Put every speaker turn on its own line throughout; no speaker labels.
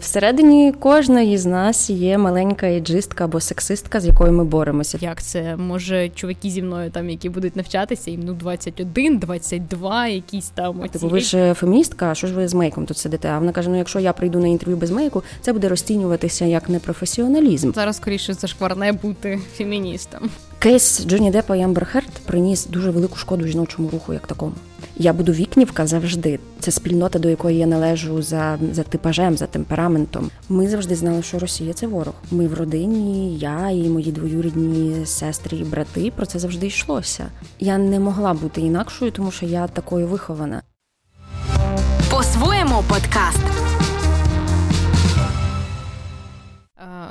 Всередині кожної з нас є маленька еджистка або сексистка, з якою ми боремося.
Як це може чуваки зі мною там, які будуть навчатися, їм ну 21, 22, якісь там оці...
Типу, ви ж феміністка, а що ж ви з мейком тут сидите? А вона каже: ну якщо я прийду на інтерв'ю без мейку, це буде розцінюватися як непрофесіоналізм.
Зараз скоріше зашкварне бути феміністом.
Кейс Джоні Депа і Амбер Херт приніс дуже велику шкоду жіночому руху, як такому. Я буду вікнівка завжди. Це спільнота, до якої я належу за за типажем, за темпераментом. Ми завжди знали, що Росія це ворог. Ми в родині, я і мої двоюрідні сестри і брати. Про це завжди йшлося. Я не могла бути інакшою, тому що я такою вихована. По-своєму подкаст.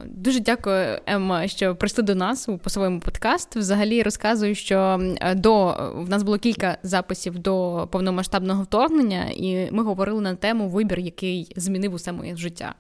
Дуже дякую, Емма, що прийшли до нас у по своєму подкаст. Взагалі розказую, що до в нас було кілька записів до повномасштабного вторгнення, і ми говорили на тему вибір, який змінив усе моє життя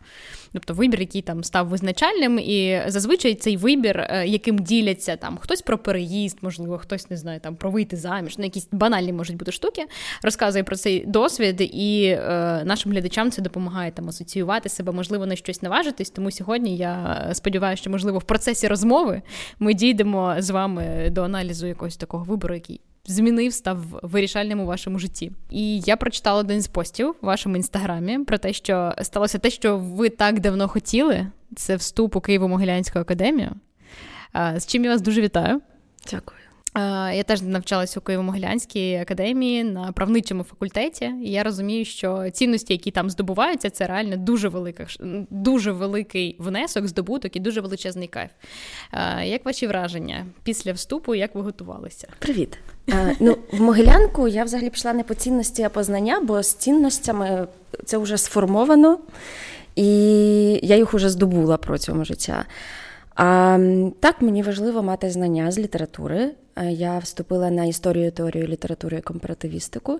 тобто вибір, який там став визначальним, і зазвичай цей вибір, е, яким діляться там хтось про переїзд, можливо, хтось не знає там про вийти заміж, ну якісь банальні можуть бути штуки, розказує про цей досвід, і е, нашим глядачам це допомагає там асоціювати себе, можливо, на щось наважитись. Тому сьогодні я сподіваюся, що можливо в процесі розмови ми дійдемо з вами до аналізу якогось такого вибору, який змінив, став вирішальним у вашому житті. І я прочитала один з постів в вашому інстаграмі про те, що сталося те, що ви так давно хотіли. Це вступ у Києво-Могилянську академію. З чим я вас дуже вітаю.
Дякую.
Я теж навчалася у Києво-Могилянській академії на правничому факультеті, і я розумію, що цінності, які там здобуваються, це реально дуже велика, дуже великий внесок, здобуток і дуже величезний кайф. Як ваші враження після вступу, як ви готувалися?
Привіт. Ну, В Могилянку я взагалі пішла не по цінності, а по знання, бо з цінностями це вже сформовано, і я їх вже здобула протягом життя. А так мені важливо мати знання з літератури. Я вступила на історію теорію літератури і компаративістику,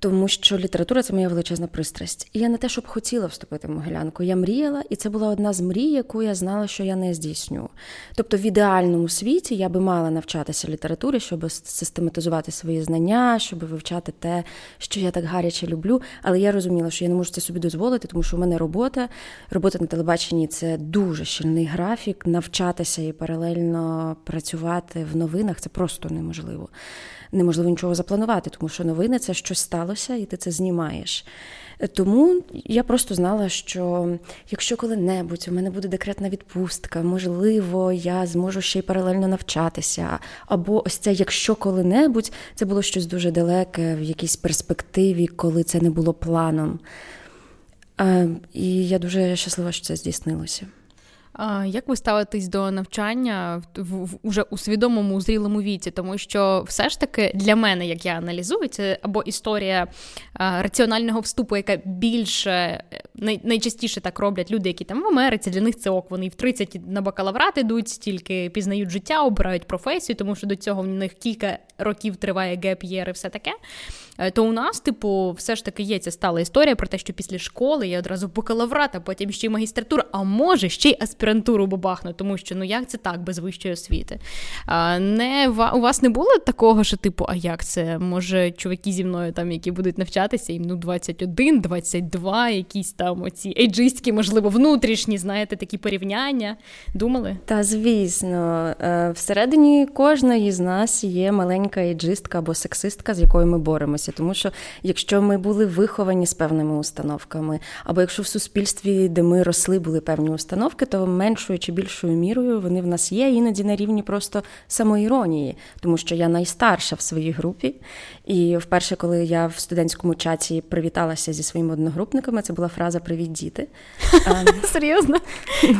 тому що література це моя величезна пристрасть. І я не те, щоб хотіла вступити в Могилянку. Я мріяла, і це була одна з мрій, яку я знала, що я не здійсню. Тобто, в ідеальному світі я би мала навчатися літературі, щоб систематизувати свої знання, щоб вивчати те, що я так гаряче люблю. Але я розуміла, що я не можу це собі дозволити, тому що в мене робота. Робота на телебаченні це дуже щільний графік. Навчатися і паралельно працювати в новинах це просто неможливо неможливо нічого запланувати, тому що новини це щось сталося, і ти це знімаєш. Тому я просто знала, що якщо коли-небудь у мене буде декретна відпустка, можливо, я зможу ще й паралельно навчатися. Або ось це, якщо коли-небудь, це було щось дуже далеке в якійсь перспективі, коли це не було планом. І я дуже щаслива, що це здійснилося.
Як ви ставитесь до навчання в, в уже у свідомому зрілому віці? Тому що все ж таки для мене, як я аналізую, це або історія а, раціонального вступу, яка більше най, найчастіше так роблять люди, які там в Америці, для них це ок. Вони в 30 на бакалаврат ідуть, стільки пізнають життя, обирають професію, тому що до цього в них кілька років триває геп єр і все таке. Е, то у нас, типу, все ж таки є ця стала історія про те, що після школи є одразу бакалаврат, а потім ще й магістратура, а може ще й аспірантуру бабахну, тому що ну як це так без вищої освіти? Не У вас не було такого, що, типу, а як це? Може, чуваки зі мною там, які будуть навчатися, їм ну 21, 22, якісь там оці ейджистські, можливо, внутрішні, знаєте, такі порівняння. Думали?
Та звісно, е, всередині кожної з нас є маленька ейджистка або сексистка, з якою ми боремося відбувається. Тому що якщо ми були виховані з певними установками, або якщо в суспільстві, де ми росли, були певні установки, то меншою чи більшою мірою вони в нас є, іноді на рівні просто самоіронії, тому що я найстарша в своїй групі. І вперше, коли я в студентському чаті привіталася зі своїми одногрупниками, це була фраза Привіт, діти.
Серйозно?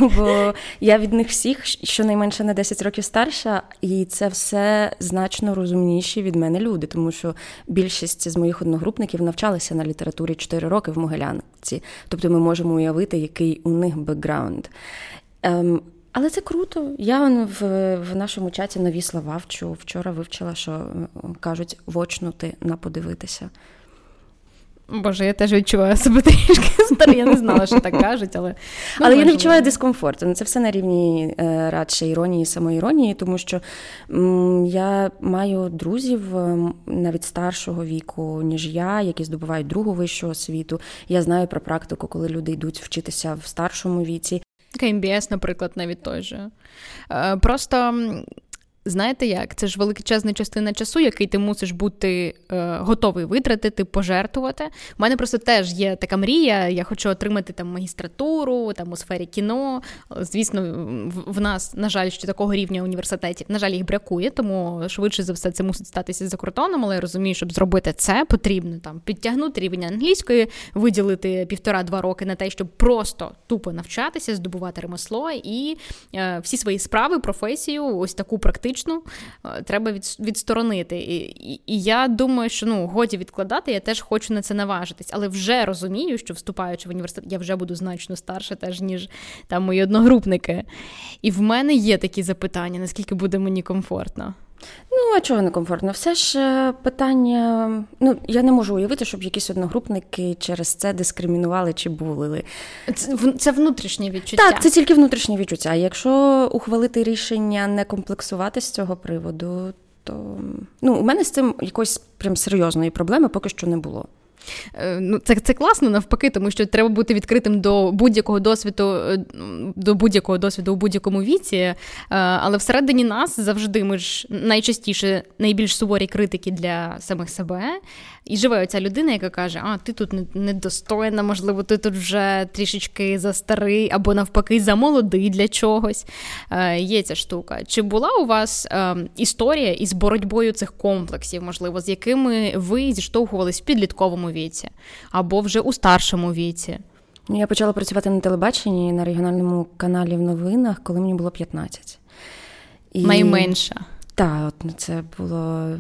Ну, Бо я від них всіх щонайменше на 10 років старша, і це все значно розумніші від мене люди, тому що більшість більшість з моїх одногрупників навчалися на літературі 4 роки в Могилянці. Тобто ми можемо уявити, який у них бекграунд. Ем, але це круто. Я в в нашому чаті нові слова вчу. Вчора вивчила, що кажуть вочнути на подивитися.
Боже, я теж відчуваю себе трішки старий, я не знала, що так кажуть, але
ну, але я не відчуваю дискомфорту. Ну, це все на рівні е, радше іронії, самоіронії, тому що м, я маю друзів ем, навіть старшого віку, ніж я, які здобувають другу вищу освіту. Я знаю про практику, коли люди йдуть вчитися в старшому віці.
КМБС, наприклад, навіть той же. Е, просто знаєте як? Це ж величезна частина часу, який ти мусиш бути е, готовий витратити, пожертвувати. У мене просто теж є така мрія. Я хочу отримати там магістратуру, там у сфері кіно. Звісно, в, нас, на жаль, ще такого рівня університетів, на жаль, їх бракує, тому швидше за все це мусить статися за кордоном. Але я розумію, щоб зробити це, потрібно там підтягнути рівень англійської, виділити півтора-два роки на те, щоб просто тупо навчатися, здобувати ремесло і е, всі свої справи, професію, ось таку практичну критичну, е, треба відсторонити. І, і і, я думаю, що ну годі відкладати, я теж хочу на це наважитись, але вже розумію, що вступаючи в університет, я вже буду значно старше, теж ніж там мої одногрупники. І в мене є такі запитання, наскільки буде мені комфортно.
Ну, а чого не комфортно? Все ж е, питання. Ну, я не можу уявити, щоб якісь одногрупники через це дискримінували чи булили.
Це, це внутрішнє відчуття.
Так, це тільки внутрішнє відчуття. Якщо ухвалити рішення не комплексувати з цього приводу, то ну, у мене з цим якоїсь прям серйозної проблеми поки що не було.
Е, ну, Це це класно навпаки, тому що треба бути відкритим до будь-якого досвіду, е, до будь-якого досвіду у будь-якому віці. Е, але всередині нас завжди ми ж найчастіше найбільш суворі критики для самих себе. І живе оця людина, яка каже: А, ти тут недостойна, можливо, ти тут вже трішечки за старий, або навпаки, за молодий для чогось. Є ця штука. Чи була у вас історія із боротьбою цих комплексів, можливо, з якими ви зіштовхувались в підлітковому віці, або вже у старшому віці?
Ну, я почала працювати на телебаченні на регіональному каналі в новинах, коли мені було 15.
І... Найменша.
Так, це було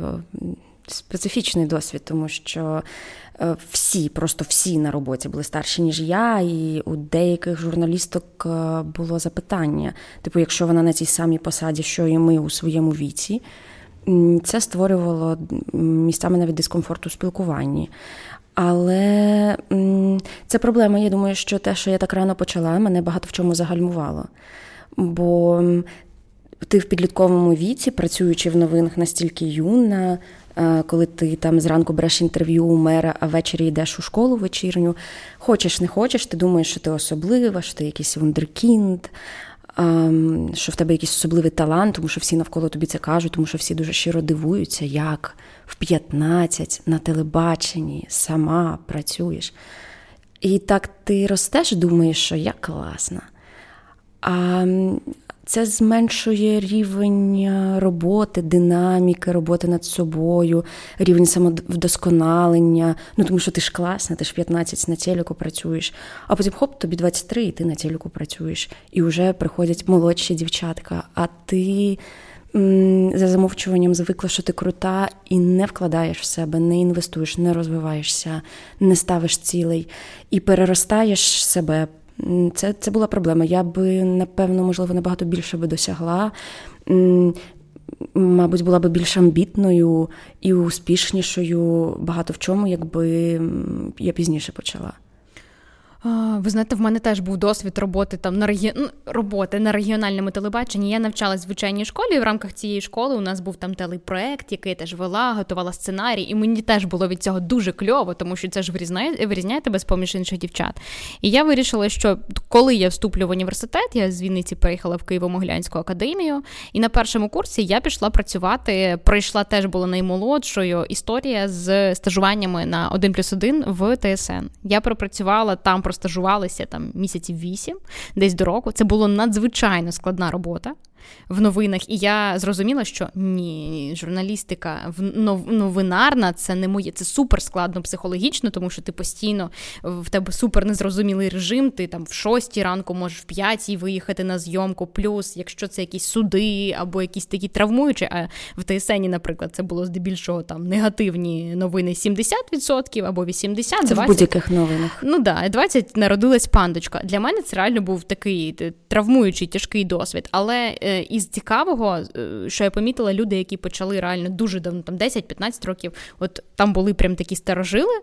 специфічний досвід, тому що е, всі, просто всі на роботі були старші, ніж я, і у деяких журналісток е, було запитання: типу, якщо вона на цій самій посаді, що і ми у своєму віці, це створювало місцями навіть дискомфорт у спілкуванні. Але це проблема. Я думаю, що те, що я так рано почала, мене багато в чому загальмувало. Бо ти в підлітковому віці, працюючи в новинах настільки юна, коли ти там зранку береш інтерв'ю у мера, а ввечері йдеш у школу вечірню, хочеш, не хочеш, ти думаєш, що ти особлива, що ти якийсь вундеркінд, ем, що в тебе якийсь особливий талант, тому що всі навколо тобі це кажуть, тому що всі дуже щиро дивуються, як в 15 на телебаченні сама працюєш. І так ти ростеш, думаєш, що я класна. А це зменшує рівень е, роботи, динаміки, роботи над собою, рівень самовдосконалення. Ну тому що ти ж класна, ти ж 15 на телеку працюєш, а потім хоп, тобі 23, і ти на телеку працюєш. І вже приходять молодші дівчатка, а ти. За замовчуванням звикла, що ти крута, і не вкладаєш в себе, не інвестуєш, не розвиваєшся, не ставиш цілей і переростаєш себе, це це була проблема. Я би, напевно, можливо, набагато більше би досягла. Мабуть, була би більш амбітною і успішнішою багато в чому, якби я пізніше почала.
Ви знаєте, в мене теж був досвід роботи там на регі... Ну, роботи на регіональному телебаченні. Я навчалась в звичайній школі. і В рамках цієї школи у нас був там телепроект, який я теж вела, готувала сценарій, і мені теж було від цього дуже кльово, тому що це ж вирізняє, вирізняє тебе з поміж інших дівчат. І я вирішила, що коли я вступлю в університет, я з Вінниці приїхала в Києво-Могилянську академію, і на першому курсі я пішла працювати. Пройшла теж була наймолодшою історія з стажуваннями на 1 плюс 1 в ТСН. Я пропрацювала там простажувалися там місяців вісім, десь до року. Це була надзвичайно складна робота в новинах, і я зрозуміла, що ні, журналістика новинарна це не моє, це супер складно психологічно, тому що ти постійно в тебе супер незрозумілий режим. Ти там в шостій ранку можеш в п'ятій виїхати на зйомку. Плюс, якщо це якісь суди або якісь такі травмуючі, а в ТСНі, наприклад, це було здебільшого там негативні новини 70% або 80%. Це
20. в будь-яких новинах.
Ну да, 20 народилась пандочка. Для мене це реально був такий е, травмуючий тяжкий досвід. Але е, із цікавого, е, що я помітила, люди, які почали реально дуже давно, там 10-15 років, от там були прям такі старожили.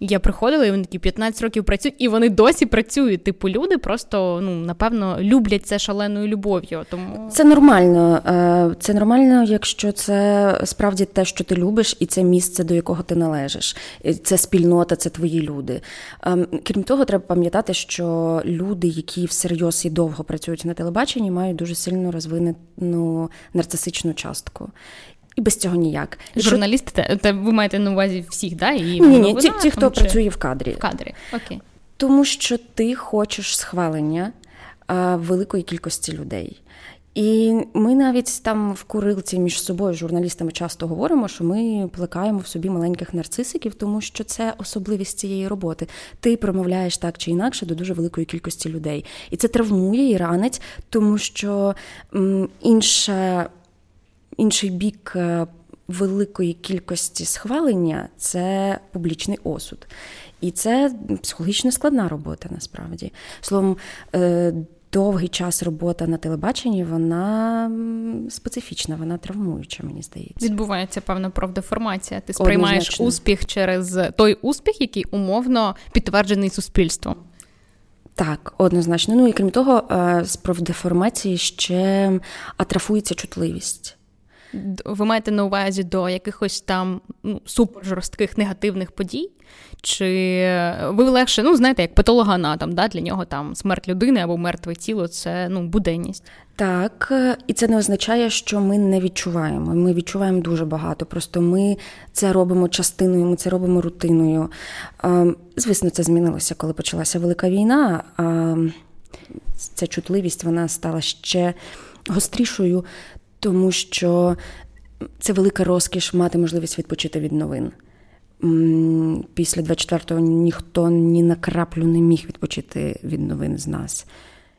Я приходила, і вони такі 15 років працюють, і вони досі працюють. Типу, люди просто ну напевно люблять це шаленою любов'ю. Тому
це нормально. Е, це нормально, якщо це справді те, що ти любиш, і це місце, до якого ти належиш. Це спільнота, це твої люди. Ем, крім того, треба пам'ятати, що люди, які всерйоз і довго працюють на телебаченні, мають дуже сильно розвинену нарцисичну частку. І без цього ніяк.
Журналісти, та ви маєте на увазі всіх, да? І
ні, ні, ті, ті, хто чи... працює в кадрі.
В кадрі, окей.
Тому що ти хочеш схвалення а, великої кількості людей. І ми навіть там в курилці між собою, журналістами, часто говоримо, що ми плекаємо в собі маленьких нарцисиків, тому що це особливість цієї роботи. Ти промовляєш так чи інакше до дуже великої кількості людей. І це травмує і ранить, тому що м, інша інший бік е, великої кількості схвалення це публічний осуд. І це психологічно складна робота насправді. Словом, е, довгий час робота на телебаченні, вона специфічна, вона травмуюча, мені здається.
Відбувається певна правдеформація. Ти сприймаєш Однозначно. успіх через той успіх, який умовно підтверджений суспільством.
Так, однозначно. Ну і крім того, е, з правдеформації ще атрафується чутливість
ви маєте на увазі до якихось там ну, супержорстких негативних подій? Чи ви легше, ну знаєте, як патологоанатом, да, для нього там смерть людини або мертве тіло це ну, буденність?
Так, і це не означає, що ми не відчуваємо. Ми відчуваємо дуже багато. Просто ми це робимо частиною, ми це робимо рутиною. Звісно, це змінилося, коли почалася велика війна. Ця чутливість вона стала ще гострішою тому що це велика розкіш мати можливість відпочити від новин. Після 24-го ніхто ні на краплю не міг відпочити від новин з нас.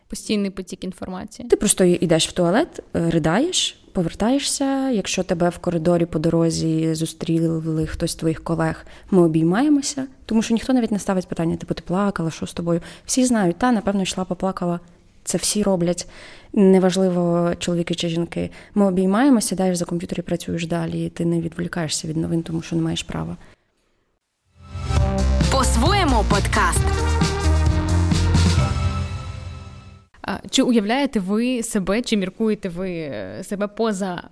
Постійний потік інформації.
Ти просто йдеш в туалет, е, ридаєш, повертаєшся. Якщо тебе в коридорі по дорозі зустріли хтось з твоїх колег, ми обіймаємося, тому що ніхто навіть не ставить питання, типу, ти плакала, що з тобою? Всі знають, та, напевно, йшла, поплакала. Це всі роблять. Неважливо, чоловіки чи жінки. Ми обіймаємося, сідаєш за комп'ютер і працюєш далі. і Ти не відволікаєшся від новин, тому що не маєш права. По-своєму подкаст.
Чи уявляєте ви себе, чи міркуєте ви е, себе поза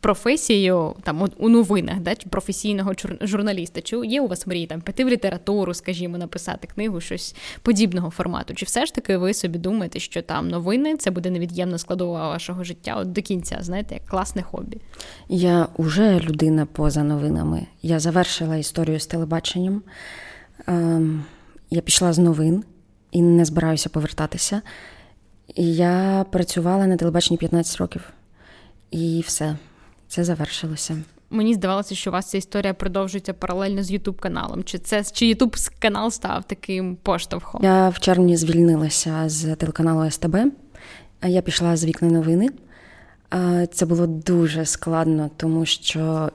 професією там у новинах, да, чи професійного журналіста? Чи є у вас мрії там піти в літературу, скажімо, написати книгу, щось подібного формату? Чи все ж таки ви собі думаєте, що там новини це буде невід'ємна складова вашого життя от до кінця? Знаєте, як класне хобі?
Я вже людина поза новинами. Я завершила історію з телебаченням. Ем, я пішла з новин і не збираюся повертатися. Я працювала на телебаченні 15 років, і все, це завершилося.
Мені здавалося, що у вас ця історія продовжується паралельно з Ютуб каналом. Чи це чи Ютуб канал став таким поштовхом?
Я в червні звільнилася з телеканалу СТБ, а я пішла з вікна новини. Це було дуже складно, тому що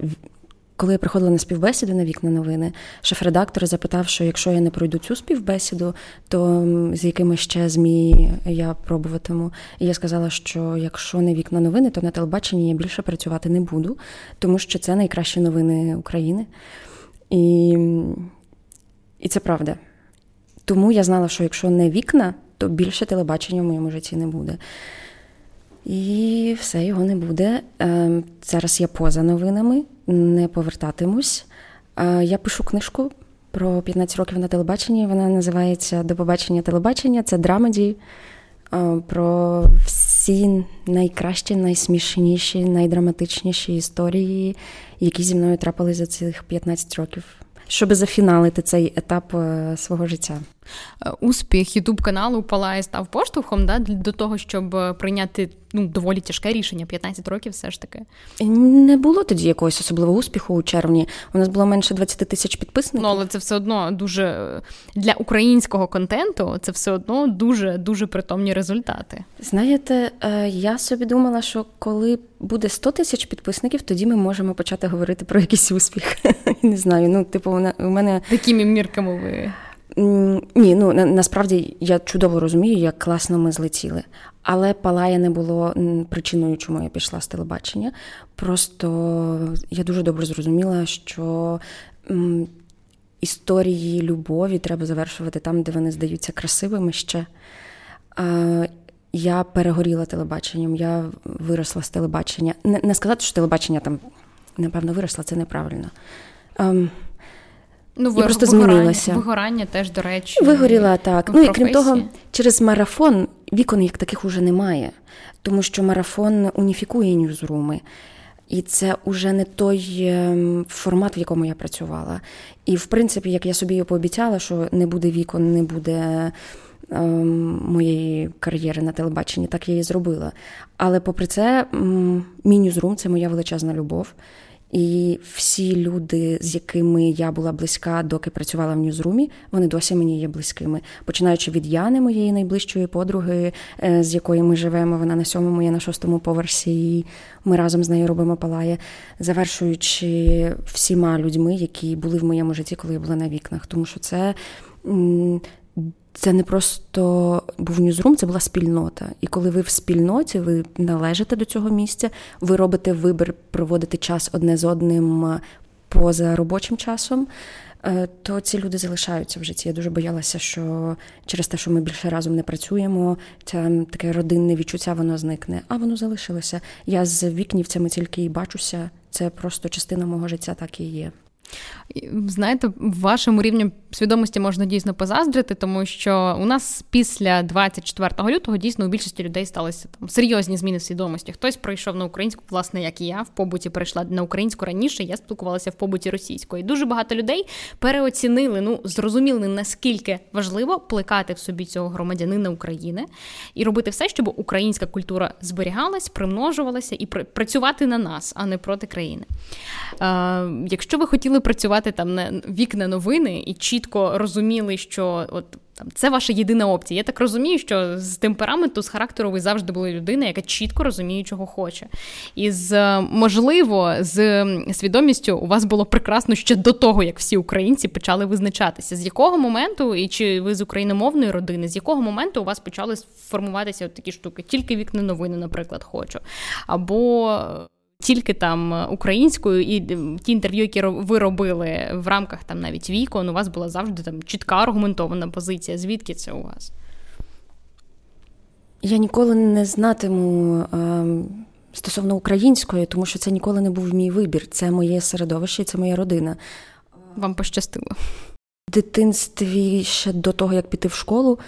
коли я приходила на співбесіду на вікна новини, шеф-редактор запитав, що якщо я не пройду цю співбесіду, то з якими ще змі я пробуватиму. І я сказала, що якщо не вікна новини, то на телебаченні я більше працювати не буду, тому що це найкращі новини України. І, І це правда. Тому я знала, що якщо не вікна, то більше телебачення в моєму житті не буде. І все його не буде. Ем, зараз я поза новинами, не повертатимусь. Я пишу книжку про 15 років на телебаченні. Вона називається До побачення телебачення. Це драмеді про всі найкращі, найсмішніші, найдраматичніші історії, які зі мною трапились за цих 15 років щоб зафіналити цей етап е, свого життя.
Е, успіх ютуб каналу Палає став поштовхом да, до того, щоб е, прийняти ну, доволі тяжке рішення 15 років, все ж таки.
Не було тоді якогось особливого успіху у червні. У нас було менше 20 тисяч підписників.
Ну, але це все одно дуже для українського контенту. Це все одно дуже дуже притомні результати.
Знаєте, я собі думала, що коли буде 100 тисяч підписників, тоді ми можемо почати говорити про якийсь успіх. Не знаю. Ну, типу, у мене
такими мірками ви.
Ні, ну насправді я чудово розумію, як класно ми злетіли. Але Палая не було причиною, чому я пішла з телебачення. Просто я дуже добре зрозуміла, що історії любові треба завершувати там, де вони здаються красивими ще. Я перегоріла телебаченням, я виросла з телебачення. Не, сказати, що телебачення там, напевно, виросла, це неправильно.
Ну,
я просто вигорання, змінилася.
Вигорання теж, до речі.
Вигоріла так. Ну і крім того, через марафон вікон як таких уже немає, тому що марафон уніфікує ньюзруми. І це вже не той ем, формат, в якому я працювала. І, в принципі, як я собі пообіцяла, що не буде вікон, не буде ем, моєї кар'єри на телебаченні, так я і зробила. Але попри це, мій ньюзрум – це моя величезна любов. І всі люди, з якими я була близька, доки працювала в Ньюзрумі, вони досі мені є близькими. Починаючи від Яни, моєї найближчої подруги, е, з якою ми живемо, вона на сьомому, я на шостому поверсі. і Ми разом з нею робимо палає, завершуючи всіма людьми, які були в моєму житті, коли я була на вікнах. Тому що це це не просто був ньюзрум, це була спільнота. І коли ви в спільноті, ви належите до цього місця, ви робите вибір проводити час одне з одним е, поза робочим часом. Е, то ці люди залишаються в житті. Я дуже боялася, що через те, що ми більше разом не працюємо, це таке родинне відчуття воно зникне. А воно залишилося. Я з вікнівцями тільки і бачуся. Це просто частина мого життя, так і є.
Знаєте, вашому рівню свідомості можна дійсно позаздрити, тому що у нас після 24 лютого дійсно у більшості людей сталися там серйозні зміни в свідомості. Хтось пройшов на українську, власне, як і я в побуті перейшла на українську раніше. Я спілкувалася в побуті російською. Дуже багато людей переоцінили, ну зрозуміли наскільки важливо плекати в собі цього громадянина України і робити все, щоб українська культура зберігалась, примножувалася і працювати на нас, а не проти країни. Е, Якщо ви хотіли працювати там на вікна новини і чітко розуміли, що от там це ваша єдина опція. Я так розумію, що з темпераменту, з характеру ви завжди були людина, яка чітко розуміє, чого хоче. І з можливо, з свідомістю у вас було прекрасно ще до того, як всі українці почали визначатися, з якого моменту, і чи ви з україномовної родини, з якого моменту у вас почали формуватися от такі штуки, тільки вікна новини, наприклад, хочу. Або тільки там е, українською, і ті інтерв'ю, які ви робили в рамках там навіть вікон, у вас була завжди там чітка аргументована позиція. Звідки це у вас?
Я ніколи не знатиму е, стосовно української, тому що це ніколи не був мій вибір. Це моє середовище, це моя родина.
Вам пощастило?
В дитинстві ще до того, як піти в школу,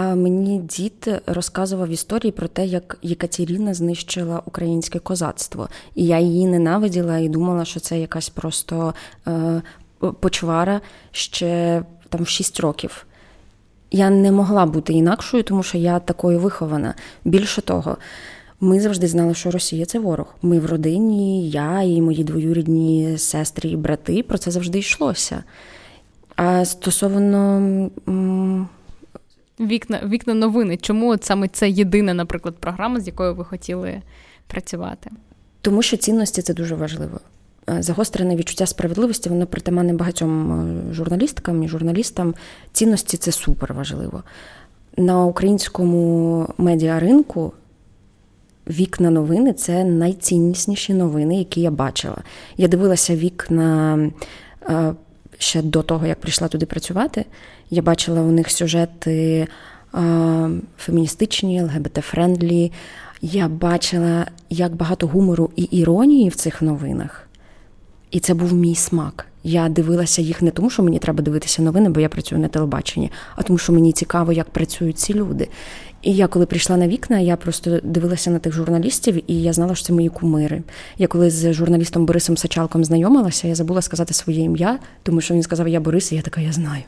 Мені дід розказував історії про те, як Єкатеріна знищила українське козацтво, і я її ненавиділа і думала, що це якась просто е, почвара ще там в 6 років. Я не могла бути інакшою, тому що я такою вихована. Більше того, ми завжди знали, що Росія це ворог. Ми в родині, я і мої двоюрідні сестри і брати про це завжди йшлося. А стосовно
вікна вікна новини. Чому от саме це єдина, наприклад, програма, з якою ви хотіли працювати?
Тому що цінності це дуже важливо. Е, загострене відчуття справедливості, воно притаманне багатьом е, журналісткам і журналістам. Цінності це супер важливо. На українському медіаринку вікна новини це найціннісніші новини, які я бачила. Я дивилася вікна е, ще до того, як прийшла туди працювати. Я бачила у них сюжети феміністичні, ЛГБТ-friendly. Я бачила, як багато гумору і іронії в цих новинах. І це був мій смак. Я дивилася їх не тому, що мені треба дивитися новини, бо я працюю на телебаченні, а тому, що мені цікаво, як працюють ці люди. І я, коли прийшла на вікна, я просто дивилася на тих журналістів, і я знала, що це мої кумири. Я коли з журналістом Борисом Сачалком знайомилася, я забула сказати своє ім'я, тому що він сказав, я Борис, і я така, я знаю.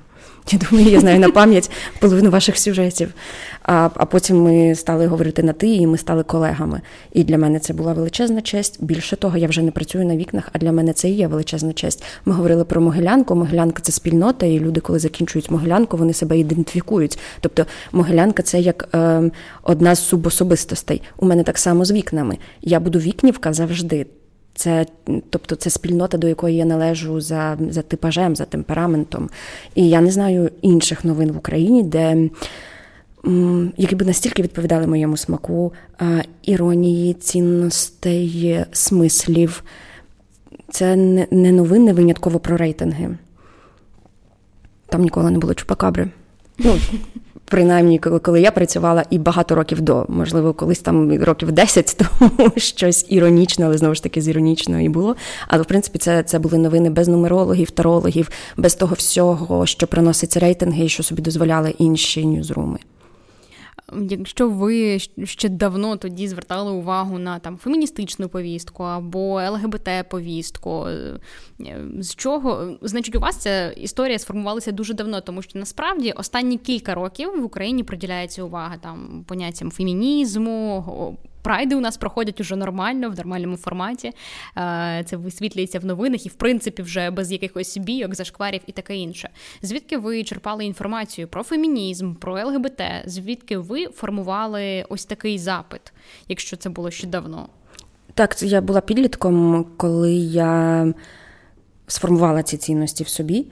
Я думаю, я знаю на пам'ять половину ваших сюжетів. А а потім ми стали говорити на ти, і ми стали колегами. І для мене це була величезна честь. Більше того, я вже не працюю на вікнах, а для мене це і є величезна честь. Ми говорили про Могилянку. Могилянка це спільнота, і люди, коли закінчують Могилянку, вони себе ідентифікують. Тобто Могилянка це як е, одна з субособистостей. У мене так само з вікнами. Я буду вікнівка завжди. Це, тобто, це спільнота, до якої я належу за за типажем, за темпераментом. І я не знаю інших новин в Україні, де які би настільки відповідали моєму смаку іронії, цінностей, смислів. Це не новини винятково про рейтинги. там ніколи не було чупакабри. Ну, Принаймні, коли я працювала і багато років до, можливо, колись там років 10, тому щось іронічне, але знову ж таки з іронічного і було. Але в принципі це це були новини без нумерологів, тарологів, без того всього, що приносить рейтинги і що собі дозволяли інші ньюзруми.
Якщо ви ще давно тоді звертали увагу на там феміністичну повістку або ЛГБТ-повістку, е, з чого значить у вас ця історія сформувалася дуже давно, тому що насправді останні кілька років в Україні приділяється увага там поняттям фемінізму, Прайди у нас проходять уже нормально, в нормальному форматі. Е, це висвітлюється в новинах і, в принципі, вже без якихось бійок, зашкварів і таке інше. Звідки ви черпали інформацію про фемінізм, про ЛГБТ? Звідки ви формували ось такий запит, якщо це було ще давно?
Так, я була підлітком, коли я сформувала ці цінності в собі.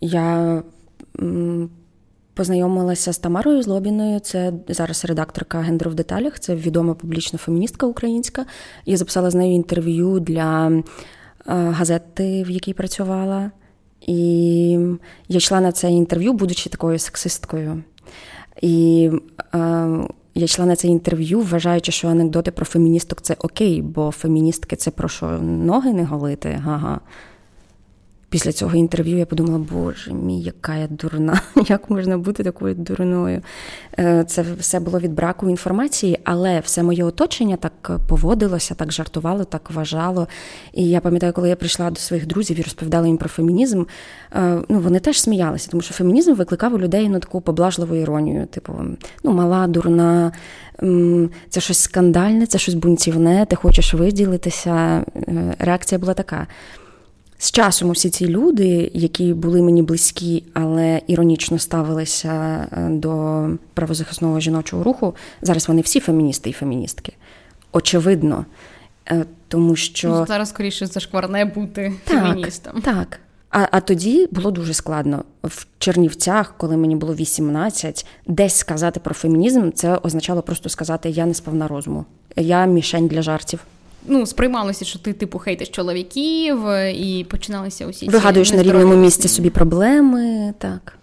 Я Познайомилася з Тамарою Злобіною, це зараз редакторка «Гендер в деталях, це відома публічна феміністка українська. Я записала з нею інтерв'ю для е, газети, в якій працювала. І я йшла на це інтерв'ю, будучи такою сексисткою. І е, я йшла на це інтерв'ю, вважаючи, що анекдоти про феміністок це окей, бо феміністки це про що ноги не голити. Ага після цього інтерв'ю я подумала, боже мій, яка я дурна, як можна бути такою дурною. Е, це все було від браку інформації, але все моє оточення так поводилося, так жартувало, так вважало. І я пам'ятаю, коли я прийшла до своїх друзів і розповідала їм про фемінізм, е, ну вони теж сміялися, тому що фемінізм викликав у людей ну, таку поблажливу іронію, типу, ну, мала, дурна. Це щось скандальне, це щось бунтівне, ти хочеш виділитися. Е, реакція була така. З часом усі ці люди, які були мені близькі, але іронічно ставилися е, до правозахисного жіночого руху, зараз вони всі феміністи і феміністки. Очевидно. Е, тому що
ну, зараз скоріше зашкварне бути
так,
феміністом.
Так. А а тоді було дуже складно. В Чернівцях, коли мені було 18, десь сказати про фемінізм, це означало просто сказати Я не сповна розуму, я мішень для жартів
ну, сприймалося, що ти типу хейтиш чоловіків, е, і починалися усі
вигадуєш на рівному місці собі проблеми. Так.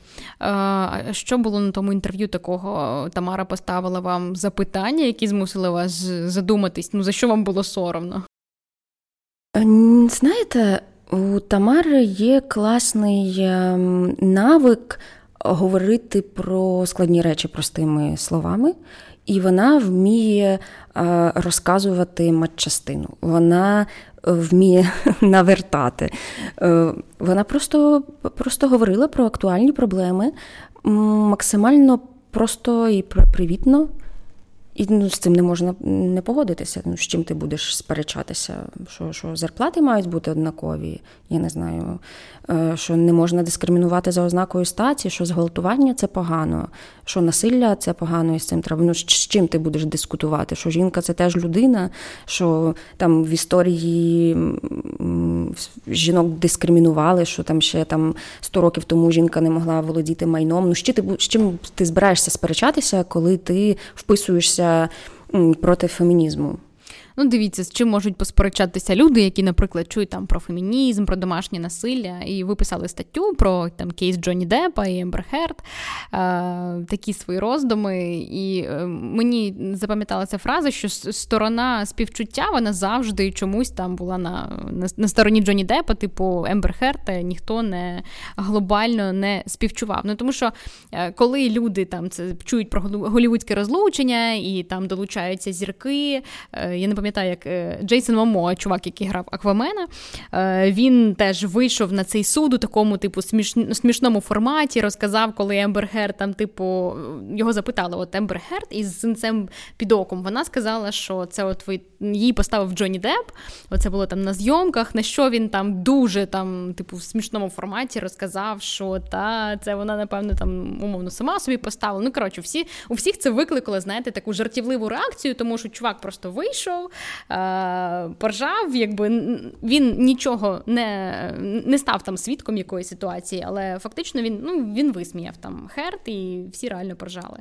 Що було на тому інтерв'ю такого? Тамара поставила вам запитання, які змусили вас задуматись? Ну за що вам було соромно?
Е, знаєте, у Тамари є класний ем, навик говорити про складні речі простими словами і вона вміє е, розказувати матчастину. Вона е, вміє навертати. Е, вона просто, просто говорила про актуальні проблеми максимально просто і привітно. І ну, з цим не можна не погодитися. Ну, З чим ти будеш сперечатися? Що що зарплати мають бути однакові? Я не знаю, що не можна дискримінувати за ознакою статі, що зґвалтування це погано, що насилля це погано, і з цим треба. Ну, з чим ти будеш дискутувати? Що жінка це теж людина, що там в історії жінок дискримінували, що там ще там 100 років тому жінка не могла володіти майном. Ну, з чим ти, з чим ти збираєшся сперечатися, коли ти вписуєшся? проти фемінізму.
Ну, дивіться, з чим можуть посперечатися люди, які, наприклад, чують там про фемінізм, про домашнє насилля, і ви писали статтю про там кейс Джонні Деппа і Ембер Херд, е, такі свої роздуми. І е, мені запам'яталася фраза, що сторона співчуття вона завжди чомусь там була на на, на стороні Джонні Деппа, типу Ембер Херд, ніхто не глобально не співчував. Ну тому що е, коли люди там це чують про голівудське розлучення і там долучаються зірки, е, я не пам'ятаю, як е, Джейсон Момоа, чувак, який грав Аквамена, е, він теж вийшов на цей суд у такому, типу, сміш... смішному форматі, розказав, коли Ембер Герд, там, типу, його запитали, от Ембер Герд із синцем під оком. Вона сказала, що це от ви її поставив Джонні Депп. Оце було там на зйомках, на що він там дуже там, типу, в смішному форматі розказав, що та це вона, напевно, там умовно сама собі поставила. Ну, коротше, всі у всіх це викликало, знаєте, таку жартівливу реакцію, тому що чувак просто вийшов, поржав, якби він нічого не не став там свідком якоїсь ситуації, але фактично він ну, він висміяв там Херт, і всі реально поржали.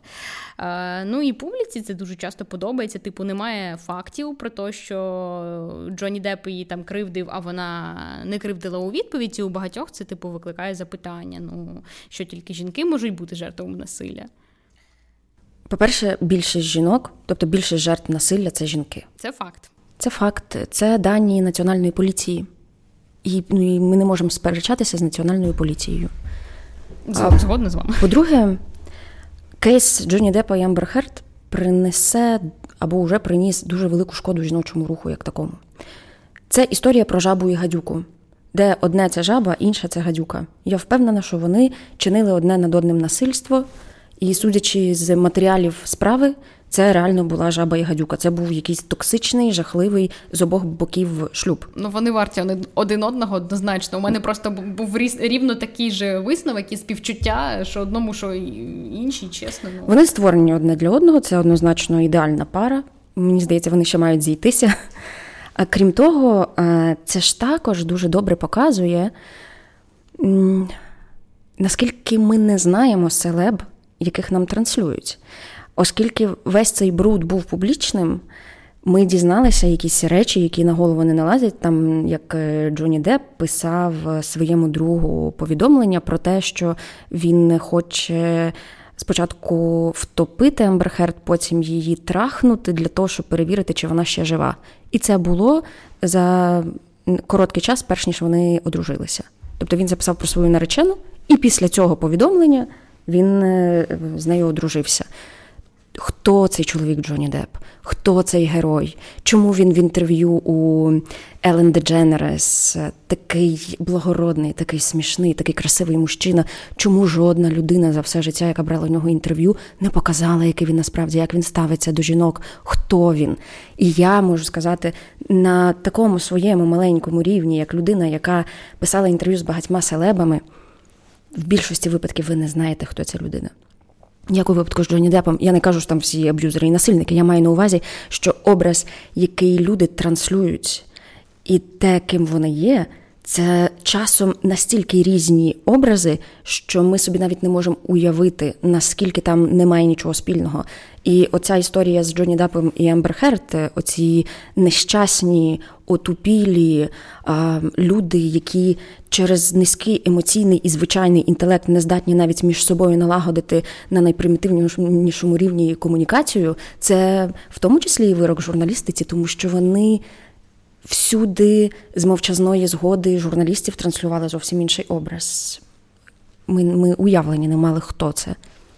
Ну і публіці це дуже часто подобається. Типу, немає фактів про те, що Джонні Депп її там кривдив, а вона не кривдила у відповіді. У багатьох це типу викликає запитання: ну що тільки жінки можуть бути жертвами насилля.
По-перше, більшість жінок, тобто більшість жертв насилля це жінки.
Це факт.
Це факт, це дані національної поліції. І, ну, і ми не можемо сперечатися з національною поліцією.
Згодна з вами.
По-друге, кейс Джонні Деппа і Амбер Херт принесе або вже приніс дуже велику шкоду жіночому руху, як такому. Це історія про жабу і гадюку, де одне це жаба, інше це гадюка. Я впевнена, що вони чинили одне над одним насильство. І судячи з матеріалів справи, це реально була жаба і гадюка. Це був якийсь токсичний, жахливий з обох боків шлюб.
Ну вони варті один одного однозначно. У мене просто був рівно такий же висновок і співчуття, що одному, що іншій, чесно. Ну.
Вони створені одне для одного. Це однозначно ідеальна пара. Мені здається, вони ще мають зійтися. А крім того, е, це ж також дуже добре показує, наскільки ми не знаємо селеб яких нам транслюють. Оскільки весь цей бруд був публічним, ми дізналися якісь речі, які на голову не налазять. Там як е, Джоні Депп писав своєму другу повідомлення про те, що він хоче спочатку втопити Ембер Херд, потім її трахнути для того, щоб перевірити, чи вона ще жива. І це було за короткий час, перш ніж вони одружилися. Тобто він записав про свою наречену, і після цього повідомлення він е, з нею одружився. Хто цей чоловік Джонні Депп? Хто цей герой? Чому він в інтерв'ю у Елен Дедженерес такий благородний, такий смішний, такий красивий мужчина? Чому жодна людина за все життя, яка брала у нього інтерв'ю, не показала, який він насправді, як він ставиться до жінок, хто він? І я можу сказати на такому своєму маленькому рівні, як людина, яка писала інтерв'ю з багатьма селебами в більшості випадків ви не знаєте, хто ця людина. Як у випадку з Джонні Депом, я не кажу, що там всі аб'юзери і насильники. Я маю на увазі, що образ, який люди транслюють, і те, ким вони є, це часом настільки різні образи, що ми собі навіть не можемо уявити, наскільки там немає нічого спільного. І оця історія з Джонні Дапом і Ембер Херт, оці нещасні, отупілі а, люди, які через низький емоційний і звичайний інтелект не здатні навіть між собою налагодити на найпримітивнішому рівні комунікацію, це в тому числі і вирок журналістиці, тому що вони всюди з мовчазної згоди журналістів транслювали зовсім інший образ. Ми, Ми уявлені не мали, хто це.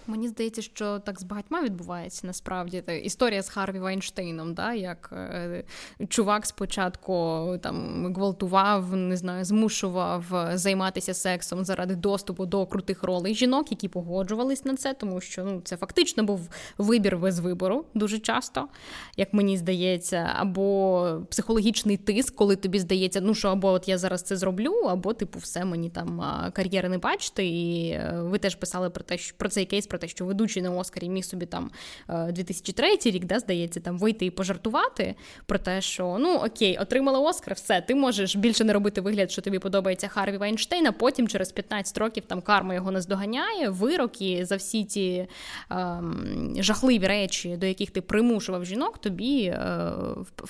Мені здається, що так з багатьма відбувається насправді Це історія з Харві Вайнштейном, да, як е, чувак спочатку там гвалтував, не знаю, змушував займатися сексом заради доступу до крутих ролей жінок, які погоджувались на це, тому що ну це фактично був вибір без вибору дуже часто, як мені здається, або психологічний тиск, коли тобі здається, ну що або от я зараз це зроблю, або типу все мені там кар'єри не бачите. І е, ви теж писали про те, що про цей кейс про те, що ведучий на Оскарі міг собі там 2003 е, рік, да, здається, там вийти і пожартувати про те, що ну окей, отримала Оскар, все, ти можеш більше не робити вигляд, що тобі подобається Харві Вайнштейн, а потім через 15 років там карма його наздоганяє, вирок і за всі ті ем, жахливі речі, до яких ти примушував жінок, тобі е,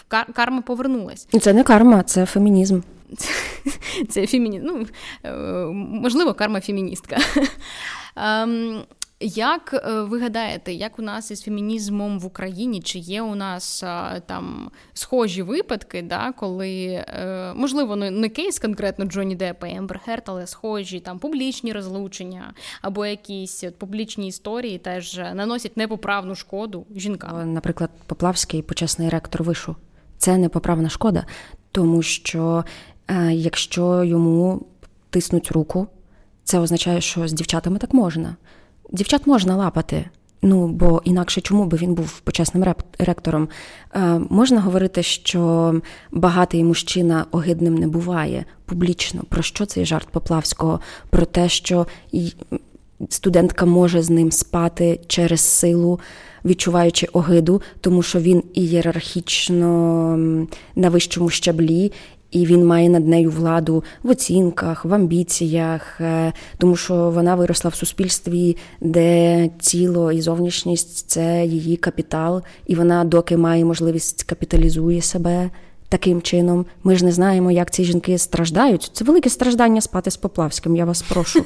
карма повернулась.
Це не карма, це фемінізм.
Це фемінізм. Ну, е, можливо, карма феміністка. Ем, як е, ви гадаєте, як у нас із фемінізмом в Україні? Чи є у нас е, там схожі випадки, да, коли е, можливо не кейс конкретно Джонні Деппа і Ембер Херт, але схожі там публічні розлучення або якісь от, публічні історії теж наносять непоправну шкоду жінкам?
Наприклад, Поплавський почесний ректор вишу. Це непоправна шкода, тому що якщо йому тиснуть руку, це означає, що з дівчатами так можна. Дівчат можна лапати. Ну, бо інакше чому би він був почесним реп- ректором? Е, Можна говорити, що багатий мужчина огидним не буває публічно. Про що цей жарт Поплавського? Про те, що студентка може з ним спати через силу, відчуваючи огиду, тому що він ієрархічно на вищому щаблі, і він має над нею владу в оцінках, в амбіціях, е, тому що вона виросла в суспільстві, де тіло і зовнішність це її капітал, і вона, доки має можливість, капіталізує себе. Таким чином, ми ж не знаємо, як ці жінки страждають. Це велике страждання спати з Поплавським. Я вас прошу.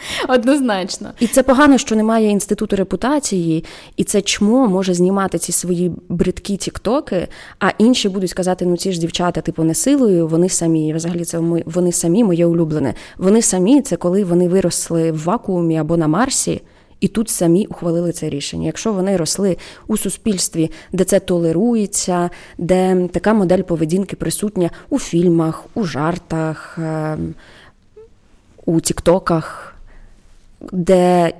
Однозначно.
І це погано, що немає інституту репутації, і це чмо може знімати ці свої бридкі тіктоки, а інші будуть сказати: ну ці ж дівчата, типу, не силою, вони самі. Взагалі, це вони самі моє улюблене. Вони самі це коли вони виросли в вакуумі або на Марсі. І тут самі ухвалили це рішення. Якщо вони росли у суспільстві, де це толерується, де така модель поведінки присутня у фільмах, у жартах, ем, у тіктоках, де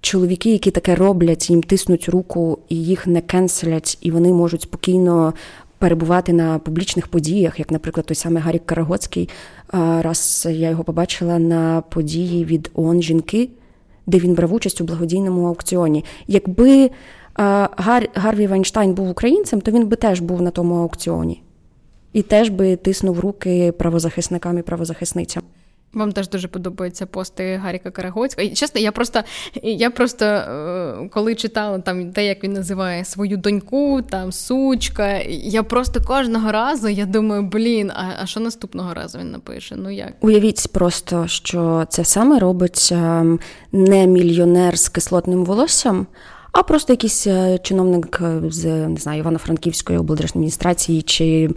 чоловіки, які таке роблять, їм тиснуть руку і їх не кенселять, і вони можуть спокійно перебувати на публічних подіях, як, наприклад, той самий Гарік Корогодський. Раз я його побачила на події від ООН жінки, де він брав участь у благодійному аукціоні. Якби Гар... Гарві Вайнштайн був українцем, то він би теж був на тому аукціоні. І теж би тиснув руки правозахисникам і правозахисницям.
Вам теж дуже подобаються пости Гаріка Карагоцького. І, Чесно, я просто я просто е, коли читала там те, як він називає свою доньку, там сучка. Я просто кожного разу я думаю, блін, а а що наступного разу він напише? Ну як
уявіть просто, що це саме робить ем, не мільйонер з кислотним волоссям а просто якийсь е, чиновник е, з не знаю Івано-Франківської облдержадміністрації чи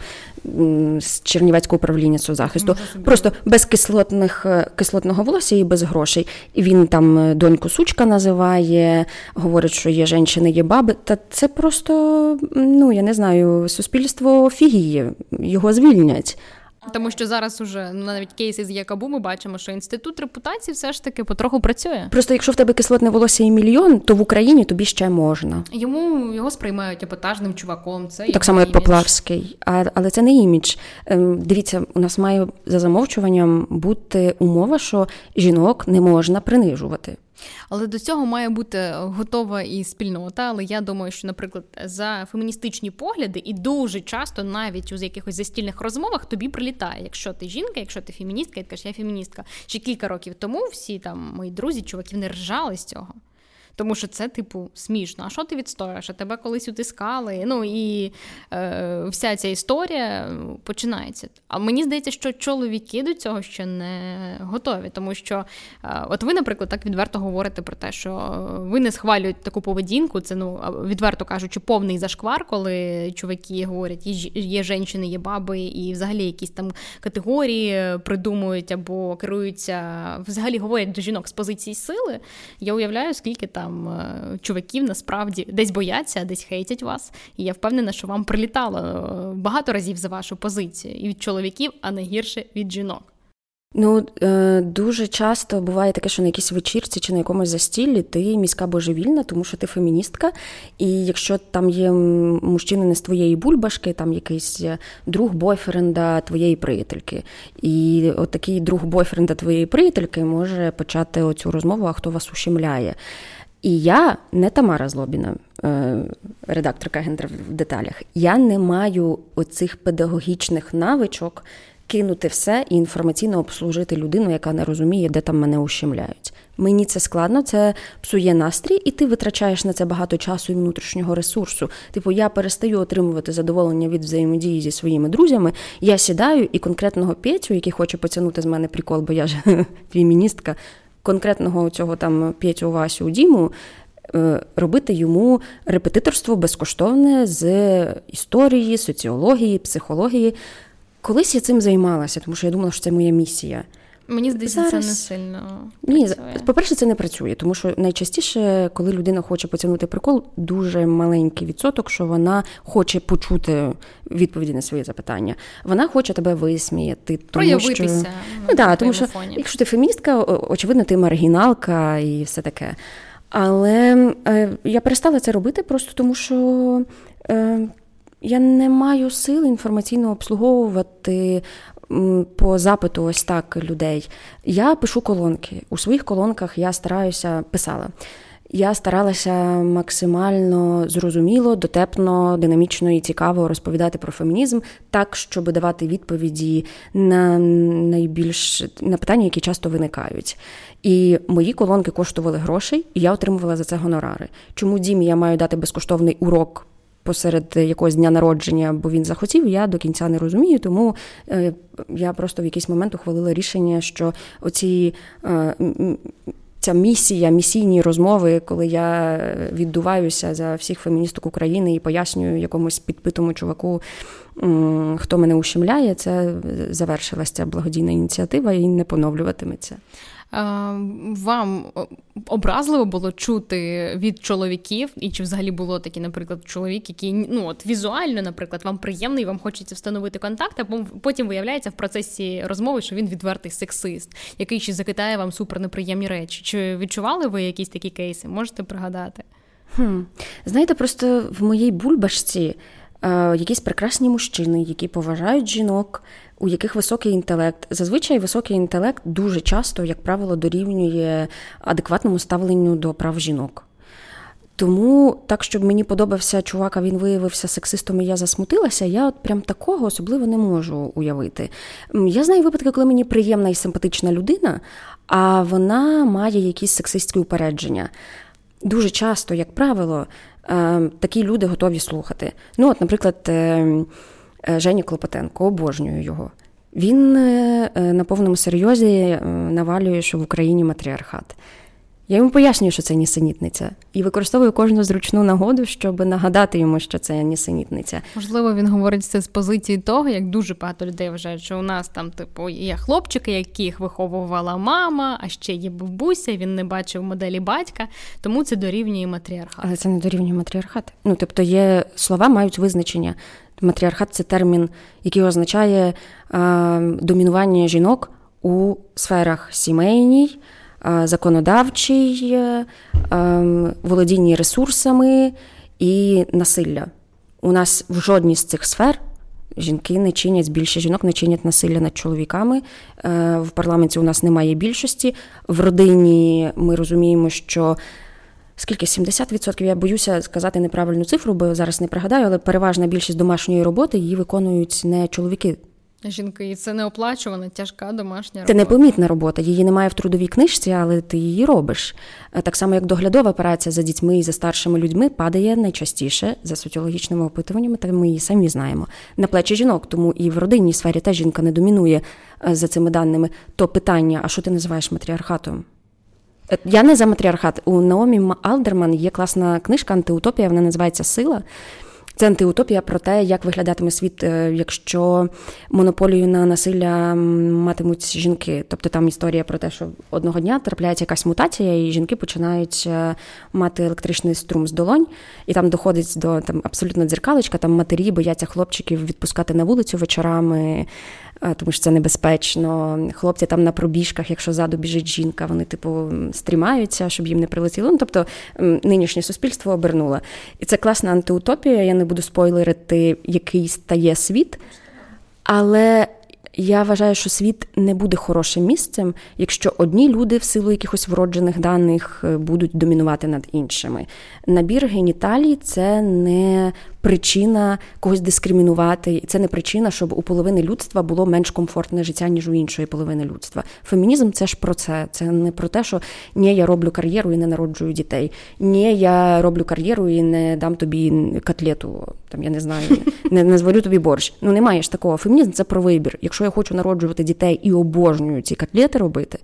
з Чернівецького управління соцзахисту. Просто без кислотних е, кислотного волосся і без грошей. І він там доньку сучка називає, говорить, що є жінки, є баби. Та це просто ну я не знаю, суспільство фігії, його звільнять.
Тому що зараз уже ну, навіть кейси з Якабу ми бачимо, що інститут репутації все ж таки потроху працює.
Просто якщо в тебе кислотне волосся і мільйон, то в Україні тобі ще можна.
Йому його сприймають епатажним чуваком. Це
так само, як Поплавський, а, але це не імідж. Ем, дивіться, у нас має за замовчуванням бути умова, що жінок не можна принижувати.
Але до цього має бути готова і спільнота. Але я думаю, що, наприклад, за феміністичні погляди, і дуже часто навіть у якихось застільних розмовах тобі прилітає. Якщо ти жінка, якщо ти феміністка, і ти кажеш, я феміністка. Ще кілька років тому всі там мої друзі, чуваків не ржали з цього. Тому що це, типу, смішно. А що ти відстояш? А тебе колись утискали? Ну і е, вся ця історія ну, починається. А мені здається, що чоловіки до цього ще не готові, тому що, е, от ви, наприклад, так відверто говорите про те, що ви не схвалюєте таку поведінку. Це ну відверто кажучи, повний зашквар, коли чуваки говорять, є жінки, є баби, і взагалі якісь там категорії придумують або керуються, взагалі говорять до жінок з позиції сили. Я уявляю, скільки там там е, чуваків насправді десь бояться, десь хейтять вас. І я впевнена, що вам прилітало е, багато разів за вашу позицію і від чоловіків, а не гірше від жінок.
Ну е, дуже часто буває таке, що на якійсь вечірці чи на якомусь застіллі ти міська божевільна, тому що ти феміністка. І якщо там є мужчина не з твоєї бульбашки, там якийсь друг бойфренда твоєї приятельки. І от такий друг бойфренда твоєї приятельки може почати оцю розмову, а хто вас ущемляє. І я не Тамара Злобіна, е, редакторка гендер в деталях. Я не маю оцих педагогічних навичок кинути все і інформаційно обслужити людину, яка не розуміє, де там мене ущемляють. Мені це складно, це псує настрій, і ти витрачаєш на це багато часу і внутрішнього ресурсу. Типу, я перестаю отримувати задоволення від взаємодії зі своїми друзями. Я сідаю і конкретного Петю, який хоче потягнути з мене прикол, бо я ж феміністка, конкретного цього там П'ятю Васю Діму. Е, робити йому репетиторство безкоштовне з історії, соціології, психології. Колись я цим займалася, тому що я думала, що це моя місія.
Мені здається, Зараз... це не сильно.
Ні, по-перше, це не працює, тому що найчастіше, коли людина хоче потягнути прикол, дуже маленький відсоток, що вона хоче почути відповіді на свої запитання. Вона хоче тебе висміяти. Тому
Проявитися.
Що... Ну, да, тому що, якщо ти феміністка, очевидно, ти маргіналка і все таке. Але е, я перестала це робити просто тому, що. Е, я не маю сил інформаційно обслуговувати по запиту ось так людей. Я пишу колонки. У своїх колонках я стараюся писала. Я старалася максимально зрозуміло, дотепно, динамічно і цікаво розповідати про фемінізм, так, щоб давати відповіді на найбільш на питання, які часто виникають. І мої колонки коштували грошей, і я отримувала за це гонорари. Чому Дімі я маю дати безкоштовний урок? Посеред якогось дня народження, бо він захотів, я до кінця не розумію. Тому е, я просто в якийсь момент ухвалила рішення, що оці е, ця місія, місійні розмови, коли я віддуваюся за всіх феміністок України і пояснюю якомусь підпитому чуваку, хто мене ущемляє, це завершилася благодійна ініціатива і не поновлюватиметься.
Вам образливо було чути від чоловіків, і чи взагалі було такі, наприклад, чоловік, який ну от візуально, наприклад, вам приємний, вам хочеться встановити контакт, а потім виявляється в процесі розмови, що він відвертий сексист, який ще закидає вам супернеприємні речі. Чи відчували ви якісь такі кейси? Можете пригадати?
Хм. Знаєте, просто в моїй бульбашці е, якісь прекрасні мужчини, які поважають жінок у яких високий інтелект. Зазвичай високий інтелект дуже часто, як правило, дорівнює адекватному ставленню до прав жінок. Тому так, щоб мені подобався чувак, а він виявився сексистом, і я засмутилася, я от прям такого особливо не можу уявити. Я знаю випадки, коли мені приємна і симпатична людина, а вона має якісь сексистські упередження. Дуже часто, як правило, е, такі люди готові слухати. Ну, от, наприклад, е, Е, Жені Клопотенко, обожнюю його. Він е, е, на повному серйозі навалює, що в Україні матріархат. Я йому пояснюю, що це нісенітниця, і використовую кожну зручну нагоду, щоб нагадати йому, що це нісенітниця.
Можливо, він говорить це з позиції того, як дуже багато людей вважають, що у нас там, типу, є хлопчики, яких виховувала мама, а ще є бабуся. Він не бачив моделі батька, тому це дорівнює матріархат.
Але це не дорівнює матріархат. Ну тобто, є слова мають визначення. Матріархат це термін, який означає е, домінування жінок у сферах сімейній, е, законодавчій, е, володінні ресурсами і насилля. У нас в жодній з цих сфер жінки не чинять більше жінок, не чинять насилля над чоловіками. В парламенті у нас немає більшості. В родині ми розуміємо, що Скільки 70%, я боюся сказати неправильну цифру, бо зараз не пригадаю, але переважна більшість домашньої роботи її виконують не чоловіки.
Жінки, і це не оплачувана, тяжка домашня робота.
Це непомітна робота. Її немає в трудовій книжці, але ти її робиш. Е, так само, як доглядова операція за дітьми і за старшими людьми падає найчастіше за соціологічними опитуваннями, та ми її самі знаємо. На плечі жінок, тому і в родинній сфері теж жінка не домінує е, за цими даними. То питання: а що ти називаєш матріархатом? Я не за матріархат. У Наомі Алдерман є класна книжка Антиутопія, вона називається Сила. Це антиутопія про те, як виглядатиме світ, е, якщо монополію на насилля матимуть жінки. Тобто там історія про те, що одного дня трапляється якась мутація, і жінки починають е, мати електричний струм з долонь, і там доходить до там абсолютно дзеркалочка, там матері бояться хлопчиків відпускати на вулицю вечорами. Тому що це небезпечно. Хлопці там на пробіжках, якщо ззаду біжить жінка, вони типу стрімаються, щоб їм не прилетіло. Ну, тобто нинішнє суспільство обернуло. І це класна антиутопія. Я не буду спойлерити, який стає світ. Але я вважаю, що світ не буде хорошим місцем, якщо одні люди в силу якихось вроджених даних е, будуть домінувати над іншими. Набір геніталій це не причина когось дискримінувати, і це не причина, щоб у половини людства було менш комфортне життя, ніж у іншої половини людства. Фемінізм це ж про це. Це не про те, що ні, я роблю кар'єру і не народжую дітей. Ні, я роблю кар'єру і не дам тобі котлету, там я не знаю, не, не зварю тобі борщ. Ну немає ж такого. Фемінізм це про вибір. Якщо я хочу народжувати дітей і обожнюю ці котлети робити.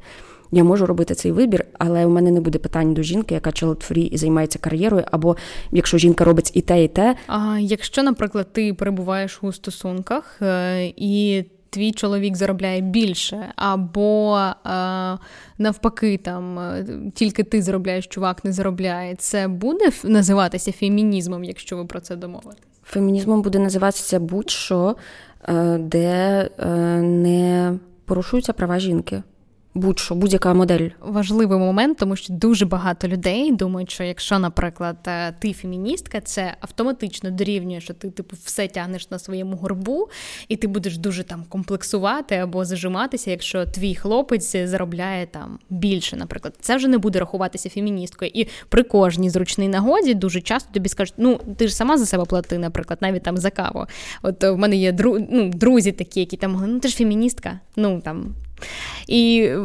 Я можу робити цей вибір, але у мене не буде питань до жінки, яка child-free і займається кар'єрою, або якщо жінка робить і те, і те.
А якщо, наприклад, ти перебуваєш у стосунках е, і твій чоловік заробляє більше, або е, навпаки, там е, тільки ти заробляєш, чувак не заробляє, це буде називатися фемінізмом, якщо ви про це домовитесь?
Фемінізмом буде називатися будь-що, де не порушуються права жінки. Будь-що, будь-яка модель.
Важливий момент, тому що дуже багато людей думають, що якщо, наприклад, е, ти феміністка, це автоматично дорівнює, що ти типу все тягнеш на своєму горбу, і ти будеш дуже там комплексувати або зажиматися, якщо твій хлопець заробляє там більше, наприклад, це вже не буде рахуватися феміністкою. І при кожній зручній нагоді дуже часто тобі скажуть, ну ти ж сама за себе плати, наприклад, навіть там за каву. От в мене є дру... ну, друзі такі, які там ну ти ж феміністка, ну там. І е,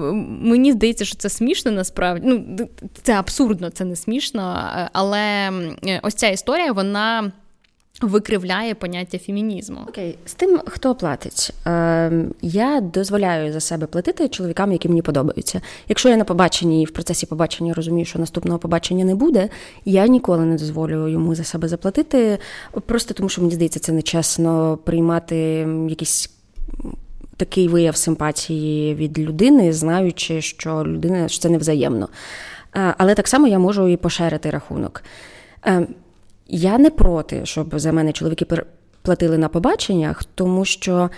мені здається, що це смішно насправді. Ну, Це абсурдно, це не смішно. Е, але е, ось ця історія, вона. Викривляє поняття фемінізму.
Окей, з тим, хто платить. Я дозволяю за себе платити чоловікам, які мені подобаються. Якщо я на побаченні і в процесі побачення розумію, що наступного побачення не буде, я ніколи не дозволю йому за себе заплатити, просто тому що мені здається, це нечесно приймати якісь такий вияв симпатії від людини, знаючи, що людина що це невзаємно. Але так само я можу і поширити рахунок. Е, я не проти, щоб за мене чоловіки платили на побаченнях, тому що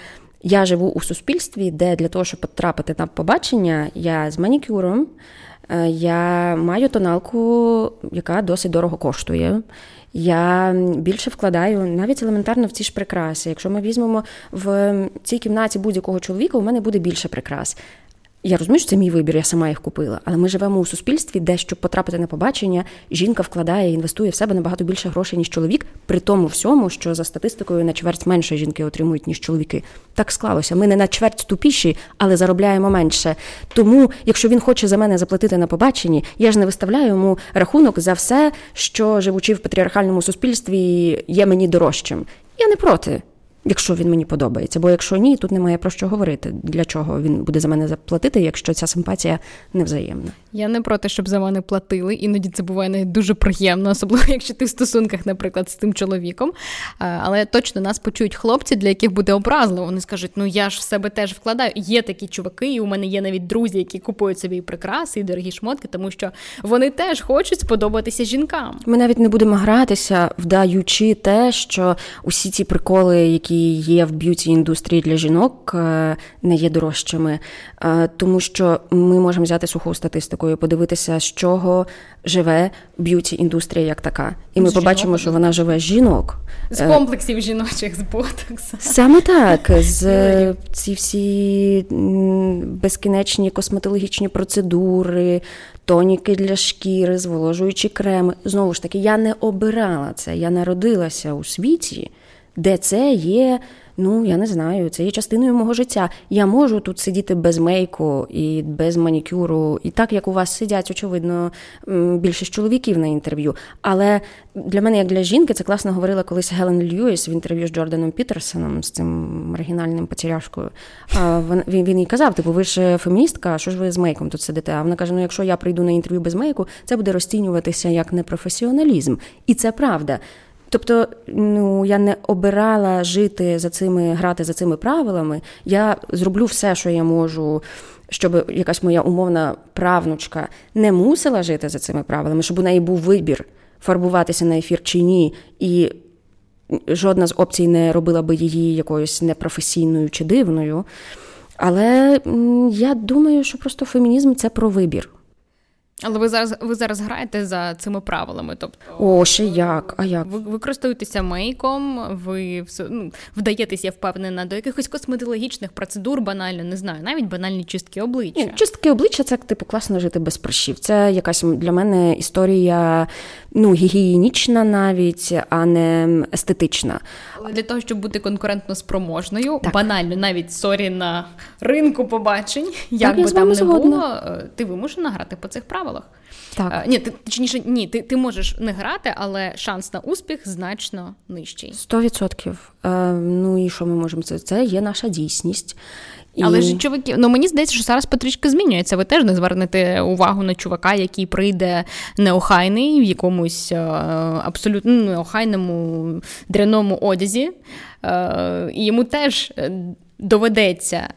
я живу у суспільстві, де для того, щоб потрапити на побачення, я з манікюром, е, я маю тоналку, яка досить дорого коштує. Я більше вкладаю навіть елементарно в ці ж прикраси. Якщо ми візьмемо в цій кімнаті будь-якого чоловіка, у мене буде більше прикрас. Я розумію, що це мій вибір, я сама їх купила. Але ми живемо у суспільстві, де щоб потрапити на побачення, жінка вкладає інвестує в себе набагато більше грошей, ніж чоловік, при тому всьому, що за статистикою на чверть менше жінки отримують, ніж чоловіки. Так склалося. Ми не на чверть тупіші, але заробляємо менше. Тому, якщо він хоче за мене заплатити на побаченні, я ж не виставляю йому рахунок за все, що живучи в патріархальному суспільстві, є мені дорожчим. Я не проти якщо він мені подобається. Бо якщо ні, тут немає про що говорити. Для чого він буде за мене заплатити, якщо ця симпатія невзаємна.
Я не проти, щоб за мене платили. Іноді це буває навіть дуже приємно, особливо якщо ти в стосунках, наприклад, з тим чоловіком. Але точно нас почують хлопці, для яких буде образливо. Вони скажуть, ну я ж в себе теж вкладаю. Є такі чуваки, і у мене є навіть друзі, які купують собі прикраси і дорогі шмотки, тому що вони теж хочуть сподобатися жінкам.
Ми навіть не будемо гратися, вдаючи те, що усі ці приколи, які є в beauty індустрії для жінок, е, не є дорожчими, е, тому що ми можемо взяти суху статистику і подивитися, з чого живе beauty індустрія як така. І ми з побачимо, жінок, що вона живе з жінок.
З е, комплексів жіночих з ботокса.
Саме так. З ці всі безкінечні косметологічні процедури, тоніки для шкіри, зволожуючі креми. Знову ж таки, я не обирала це. Я народилася у світі де це є, ну я не знаю, це є частиною мого життя. Я можу тут сидіти без мейку і без манікюру, і так як у вас сидять, очевидно, більшість чоловіків на інтерв'ю. Але для мене, як для жінки, це класно говорила колись Гелен Льюіс в інтерв'ю з Джорданом Пітерсоном, з цим маргінальним потеряшкою. Він він їй казав: типу, ви ж феміністка, що ж ви з мейком тут сидите? А вона каже: Ну, якщо я прийду на інтерв'ю без мейку, це буде розцінюватися як непрофесіоналізм. І це правда. Тобто, ну я не обирала жити за цими, грати за цими правилами. Я зроблю все, що я можу, щоб якась моя умовна правнучка не мусила жити за цими правилами, щоб у неї був вибір фарбуватися на ефір чи ні, і жодна з опцій не робила би її якоюсь непрофесійною чи дивною. Але я думаю, що просто фемінізм це про вибір.
Але ви зараз ви зараз граєте за цими правилами. Тобто,
О, ще як? А як?
Ви ви користуєтеся мейком, ви ну, вдаєтеся, я впевнена, до якихось косметологічних процедур, банально не знаю, навіть банальні чистки обличчя. Ні,
чистки обличчя це типу класно жити без прищів. Це якась для мене історія ну, гігієнічна навіть, а не естетична.
Для того, щоб бути конкурентно спроможною, так. банально, навіть sorry на ринку побачень, як так, би там не згодна. було, е, ти вимушена грати по цих правилах. Так. А, ні, ти точніше, ні, ти ти можеш не грати, але шанс на успіх значно нижчий.
Сто відсотків. Е, ну і що ми можемо це? Це є наша дійсність.
І... Але ж чуваки, ну мені здається, що зараз потрішки змінюється. Ви теж не звернете увагу на чувака, який прийде неохайний в якомусь е, абсолютно неохайному дряному одязі, е, і йому теж доведеться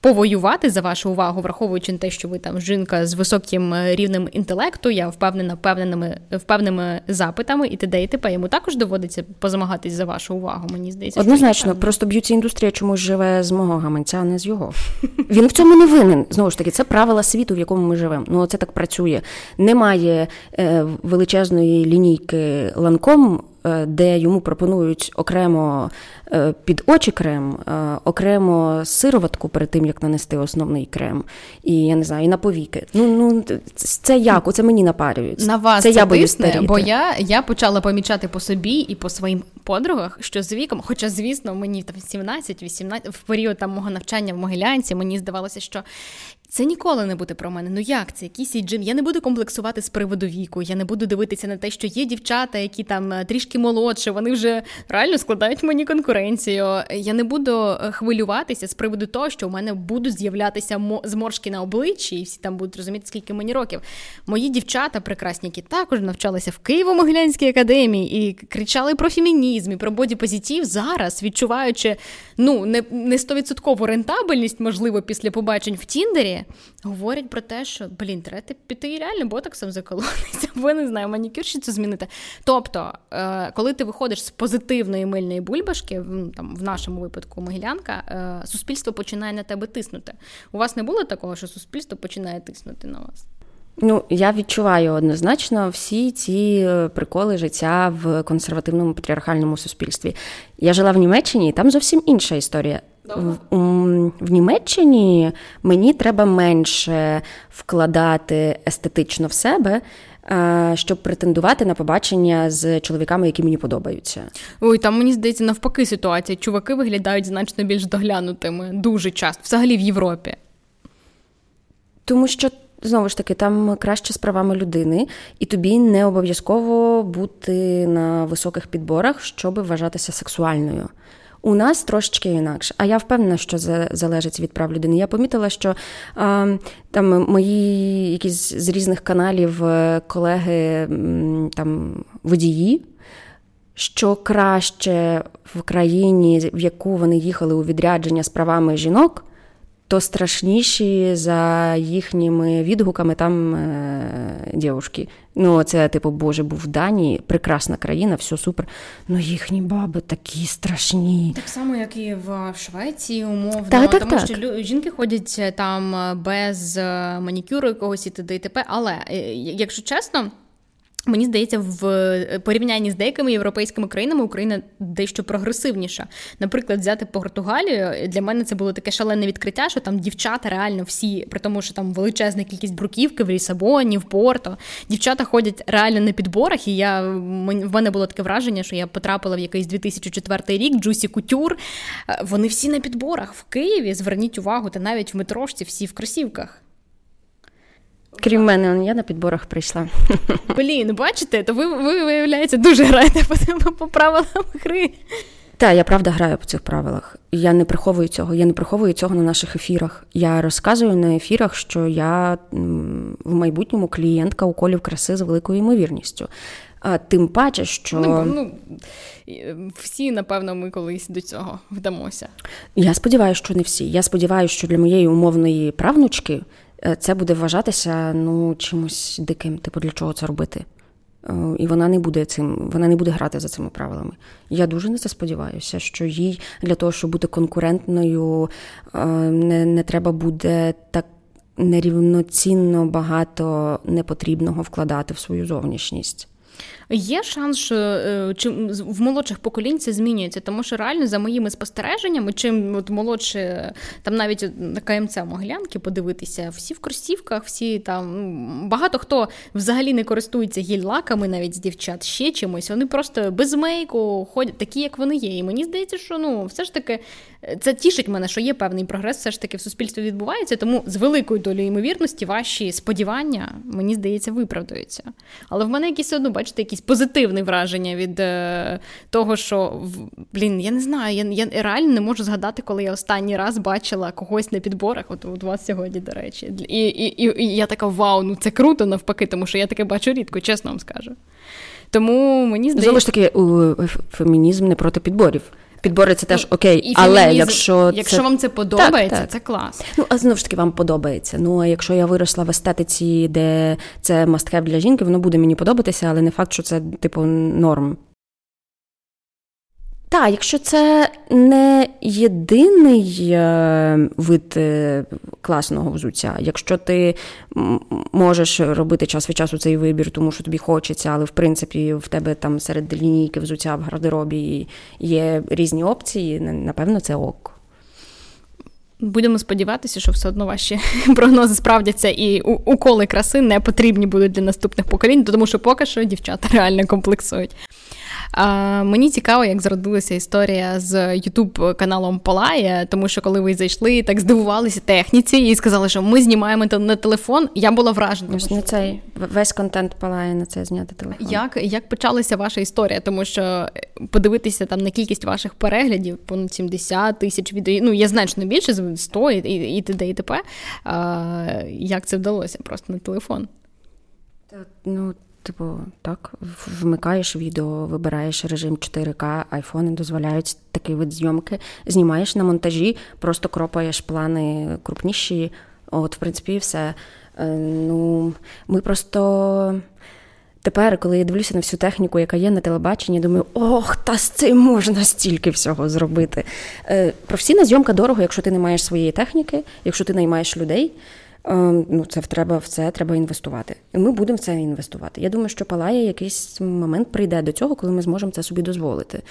повоювати за вашу увагу, враховуючи те, що ви там жінка з високим е, рівнем інтелекту, я впевнена впевненими впевненими запитами і т.д. і т.п. Йому також доводиться позамагатись за вашу увагу. Мені здається,
однозначно. Просто beauty індустрія чомусь живе з мого гаманця, а не з його. Він в цьому не винен. Знову ж таки, це правила світу, в якому ми живемо. Ну це так працює. Немає е, величезної лінійки ланком. Е, де йому пропонують окремо е, під очі крем, е, окремо сироватку перед тим, як нанести основний крем, і я не знаю, і на повіки. Ну ну це як? Оце мені напарюють.
На вас це, це я боюсь старіти. бо я я почала помічати по собі і по своїм подругах, що з віком, хоча, звісно, мені там 17-18, в період там мого навчання в Могилянці, мені здавалося, що це ніколи не буде про мене. Ну як це? Якийсь джим? Я не буду комплексувати з приводу віку. Я не буду дивитися на те, що є дівчата, які там е, трішки молодші, вони вже реально складають мені конкуренцію. Я не буду е, хвилюватися з приводу того, що у мене будуть з'являтися зморшки на обличчі, і всі там будуть розуміти, скільки мені років. Мої дівчата прекрасні, які також навчалися в Києво-Могилянській академії і кричали про фемінізм і про бодіпозитив, зараз відчуваючи ну не стовідсоткову рентабельність, можливо, після побачень в Тіндері говорять про те, що блін, треба піти реально ботоксом заколотися, або не знаю, манікюрщицю змінити. Тобто, е, коли ти виходиш з позитивної мильної бульбашки, там в нашому випадку могилянка, е, суспільство починає на тебе тиснути. У вас не було такого, що суспільство починає тиснути на вас?
Ну, я відчуваю однозначно всі ці е, приколи життя в консервативному патріархальному суспільстві. Я жила в Німеччині, і там зовсім інша історія. В, в Німеччині мені треба менше вкладати естетично в себе. Е, щоб претендувати на побачення з чоловіками, які мені подобаються,
ой, там мені здається навпаки ситуація. Чуваки виглядають значно більш доглянутими дуже часто, взагалі в Європі.
Тому що Знову ж таки, там краще з правами людини, і тобі не обов'язково бути на високих підборах, щоб вважатися сексуальною. У нас трошечки інакше. А я впевнена, що це залежить від прав людини. Я помітила, що е, там мої якісь з різних каналів е, колеги там водії. Що краще в країні, в яку вони їхали у відрядження з правами жінок, то страшніші за їхніми відгуками там е, дівушки. Ну, це, типу, Боже, був в Данії, прекрасна країна, все супер. Ну їхні баби такі страшні.
Так само, як і в Швеції, умовно,
так, так,
тому
так.
що жінки ходять е, там е, без е, манікюру якогось і т.д. і т.п. Але якщо чесно. Мені здається, в е, порівнянні з деякими європейськими країнами Україна дещо прогресивніша. Наприклад, взяти Португалію для мене це було таке шалене відкриття, що там дівчата реально всі, при тому, що там величезна кількість бруківки в Лісабоні, в Порто. Дівчата ходять реально на підборах, і я в мене було таке враження, що я потрапила в якийсь 2004 рік, Джусі Кутюр. Е, вони всі на підборах в Києві. Зверніть увагу, та навіть в метрошці всі в кросівках.
Крім мене, я на підборах прийшла.
Блін, бачите, то ви, ви виявляється, дуже граєте по, по правилам гри.
Так, я правда граю по цих правилах. Я не приховую цього. Я не приховую цього на наших ефірах. Я розказую на ефірах, що я в майбутньому клієнтка уколів краси з великою ймовірністю. А Тим паче, що
ну, ну всі, напевно, ми колись до цього вдамося.
Я сподіваюся, що не всі. Я сподіваюся, що для моєї умовної правнучки Е, це буде вважатися ну, чимось диким. Типу, для чого це робити? Е, і вона не буде цим, вона не буде грати за цими правилами. Я дуже на це сподіваюся, що їй для того, щоб бути конкурентною, е, не, не треба буде так нерівноцінно багато непотрібного вкладати в свою зовнішність.
Є шанс, що е, в молодших поколінь це змінюється, тому що реально за моїми спостереженнями, чим от молодше, там навіть на КМЦ Могилянки подивитися, всі в кросівках, всі там багато хто взагалі не користується гіль-лаками, навіть з дівчат ще чимось. Вони просто без мейку ходять, такі, як вони є. І мені здається, що ну все ж таки це тішить мене, що є певний прогрес, все ж таки в суспільстві відбувається. Тому з великою долею ймовірності ваші сподівання, мені здається, виправдаються. Але в мене якісь одно, бачите, якісь позитивне враження від е, того, що блін, я не знаю, я я реально не можу згадати, коли я останній раз бачила когось на підборах. От у вас сьогодні, до речі, і, і, і, і я така вау, ну це круто навпаки, тому що я таке бачу рідко, чесно вам скажу. Тому мені здається...
Знову ж таки, фемінізм не проти підборів. Підбори це теж окей, і але фемінізм, якщо
якщо це... вам це подобається, так, так. це клас.
Ну а знову ж таки вам подобається. Ну а якщо я виросла в естетиці, де це мастхев для жінки, воно буде мені подобатися, але не факт, що це типу норм. Так, якщо це не єдиний е, вид е, класного взуття, якщо ти можеш робити час від часу цей вибір, тому що тобі хочеться, але в принципі в тебе там серед лінійки взуття в гардеробі є різні опції, напевно, це ок.
Будемо сподіватися, що все одно ваші прогнози справдяться, і уколи краси не потрібні будуть для наступних поколінь, тому що поки що дівчата реально комплексують. А, Мені цікаво, як зродилася історія з Ютуб каналом Полає, тому що коли ви зайшли, так здивувалися техніці і сказали, що ми знімаємо на телефон. Я була вражена.
Ось не цей весь контент Полає на це зняти телефон.
Як як почалася ваша історія? Тому що подивитися там на кількість ваших переглядів, понад 70 тисяч відео. Ну я значно більше 100 і, і, і т.д. і т.п. Як це вдалося просто на телефон?
Ну Типу, так, вмикаєш відео, вибираєш режим 4К, айфони дозволяють такий вид зйомки, знімаєш на монтажі, просто кропаєш плани крупніші. От, в принципі, все. Е, ну, Ми просто. Тепер, коли я дивлюся на всю техніку, яка є на телебаченні, думаю, ох, та з цим можна стільки всього зробити. Е, професійна зйомка дорого, якщо ти не маєш своєї техніки, якщо ти наймаєш людей. Ем, ну, це треба в це треба інвестувати. І ми будемо в це інвестувати. Я думаю, що палає якийсь момент прийде до цього, коли ми зможемо це собі дозволити.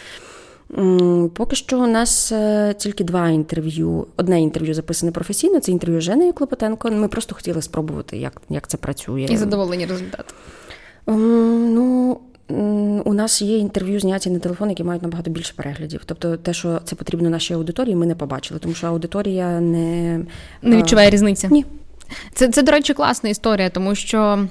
Поки що у нас е, тільки два інтерв'ю. Одне інтерв'ю записане професійно, це інтерв'ю Женею Клопотенко. Ми просто хотіли спробувати, як як це працює.
І задоволені результат.
Ну, у нас є інтерв'ю зняті на телефон, які мають набагато більше переглядів. Тобто, те, що це потрібно нашій аудиторії, ми не побачили, тому що аудиторія не
не відчуває різниці.
Ні.
Це, це, до речі, класна історія, тому що.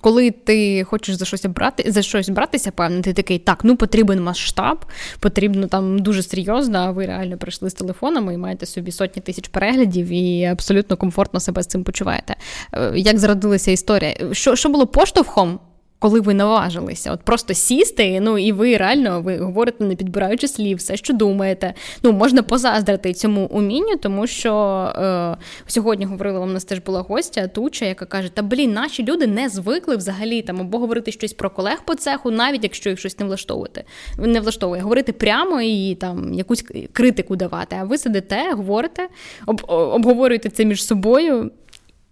Коли ти хочеш за щось брати, за щось братися, певно, ти такий, так, ну потрібен масштаб, потрібно там дуже серйозно, а ви реально прийшли з телефонами і маєте собі сотні тисяч переглядів і абсолютно комфортно себе з цим почуваєте. Е, як зародилася історія? Що що було поштовхом коли ви наважилися, от просто сісти, ну і ви реально ви говорите, не підбираючи слів, все, що думаєте. Ну, можна позаздрити цьому умінню, тому що е, сьогодні говорила, у нас теж була гостя Туча, яка каже: Та блін, наші люди не звикли взагалі там або говорити щось про колег по цеху, навіть якщо їх щось не влаштовувати. Не влаштовує, говорити прямо і там якусь критику давати. А ви сидите, говорите, об, обговорюєте це між собою.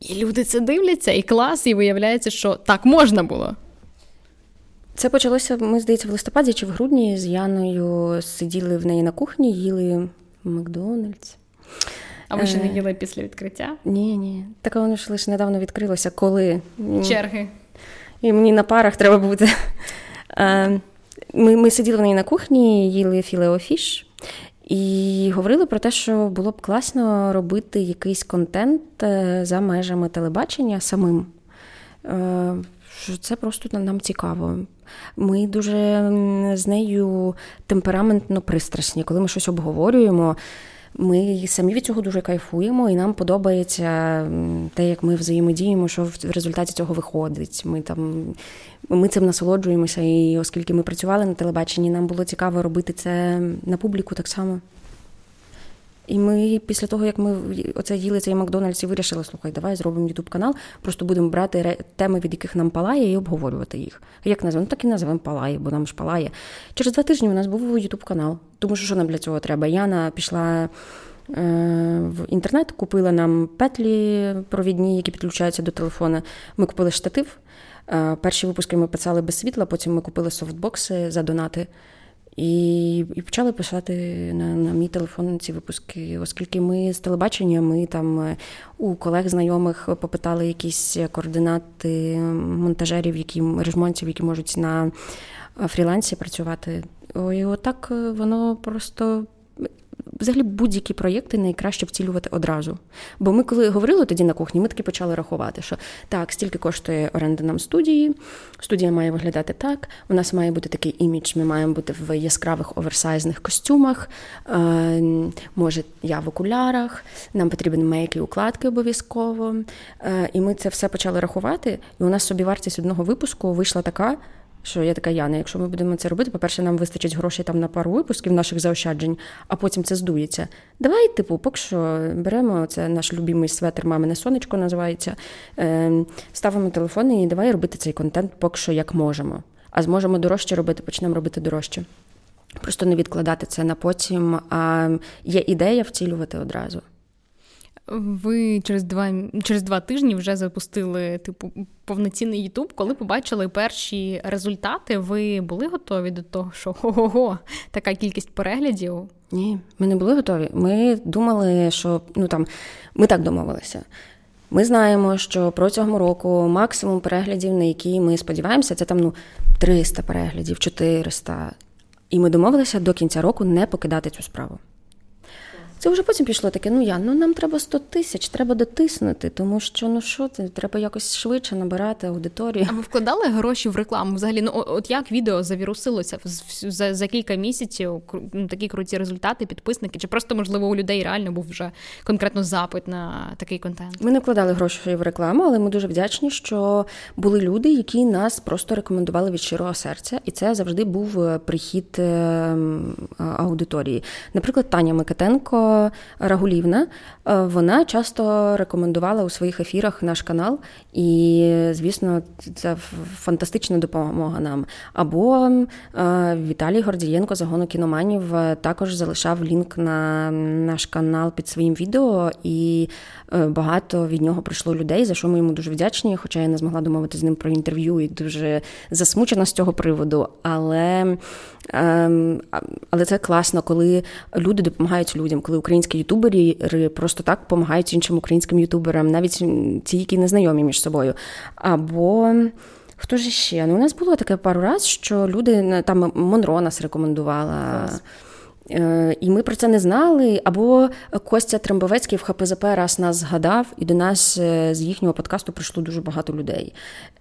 І люди це дивляться, і клас, і виявляється, що так можна було.
Це почалося, мені здається, в листопаді чи в грудні з Яною сиділи в неї на кухні, їли Макдональдс.
А ви ще не е, їли після відкриття?
Ні, ні. Так воно ж лише недавно відкрилося, коли.
Черги.
І мені на парах треба бути. Е, ми ми сиділи в неї на кухні, їли Filet-O-Fish і говорили про те, що було б класно робити якийсь контент е, за межами телебачення самим що це просто нам цікаво. Ми дуже з нею темпераментно пристрасні. Коли ми щось обговорюємо, ми самі від цього дуже кайфуємо, і нам подобається те, як ми взаємодіємо, що в результаті цього виходить. Ми там ми цим насолоджуємося, і оскільки ми працювали на телебаченні, нам було цікаво робити це на публіку так само. І ми після того, як ми оце їли цей Макдональдс і вирішили, слухай, давай зробимо ютуб канал, просто будемо брати теми, від яких нам палає, і обговорювати їх. Як назвемо? Ну так і називаємо палає, бо нам ж палає. Через два тижні у нас був ютуб канал. Тому що що нам для цього треба? Яна пішла. Е, в інтернет купила нам петлі провідні, які підключаються до телефона. Ми купили штатив. Е, перші випуски ми писали без світла, потім ми купили софтбокси за донати. І і почали писати на на мій телефон ці випуски, оскільки ми з телебачення, ми там е, у колег знайомих попитали якісь координати монтажерів, які режмонтів, які можуть на фрілансі працювати. І отак е, воно просто взагалі будь-які проєкти найкраще вцілювати одразу. Бо ми, коли говорили тоді на кухні, ми таки почали рахувати, що так, стільки коштує оренда нам студії, студія має виглядати так, у нас має бути такий імідж, ми маємо бути в яскравих оверсайзних костюмах, е, може, я в окулярах, нам потрібен мейк і укладки обов'язково. Е, і ми це все почали рахувати, і у нас собі вартість одного випуску вийшла така. Що я така Яна, якщо ми будемо це робити, по-перше, нам вистачить грошей там на пару випусків наших заощаджень, а потім це здується. Давай, типу, поки що беремо це наш любимий светр, мамине сонечко називається. Е, ставимо телефон і давай робити цей контент поки що як можемо. А зможемо дорожче робити, почнемо робити дорожче. Просто не відкладати це на потім. А є ідея втілювати одразу.
Ви через два через два тижні вже запустили типу повноцінний Ютуб. Коли побачили перші результати, ви були готові до того, що го-го-го, така кількість переглядів?
Ні, ми не були готові. Ми думали, що ну там ми так домовилися. Ми знаємо, що протягом року максимум переглядів, на які ми сподіваємося, це там ну 300 переглядів, 400. І ми домовилися до кінця року не покидати цю справу. Це вже потім пішло таке: ну я ну нам треба 100 тисяч, треба дотиснути, тому що ну що це треба якось швидше набирати аудиторію.
А ви вкладали гроші в рекламу? Взагалі, ну от як відео завірусилося за за кілька місяців? ну, такі круті результати, підписники? Чи просто можливо у людей реально був вже конкретно запит на такий контент?
Ми не вкладали гроші в рекламу, але ми дуже вдячні, що були люди, які нас просто рекомендували від щирого серця, і це завжди був е, прихід ем, аудиторії. Наприклад, Таня Микитенко. Рагулівна, е, вона часто рекомендувала у своїх ефірах наш канал, і, звісно, це фантастична допомога нам. Або е, Віталій Гордієнко загону кіноманів е, також залишав лінк на наш канал під своїм відео, і багато від нього прийшло людей, за що ми йому дуже вдячні. Хоча я не змогла домовити з ним про інтерв'ю і дуже засмучена з цього приводу. Але ем, але це класно, коли люди допомагають людям, коли українські ютубери просто так допомагають іншим українським ютуберам, навіть ті, які не знайомі між собою. Або хто ж ще? Ну, у нас було таке пару разів, що люди там Монро нас рекомендувала. Клас. Е, і ми про це не знали. Або Костя Трембовецький в ХПЗП раз нас згадав, і до нас е, з їхнього подкасту прийшло дуже багато людей.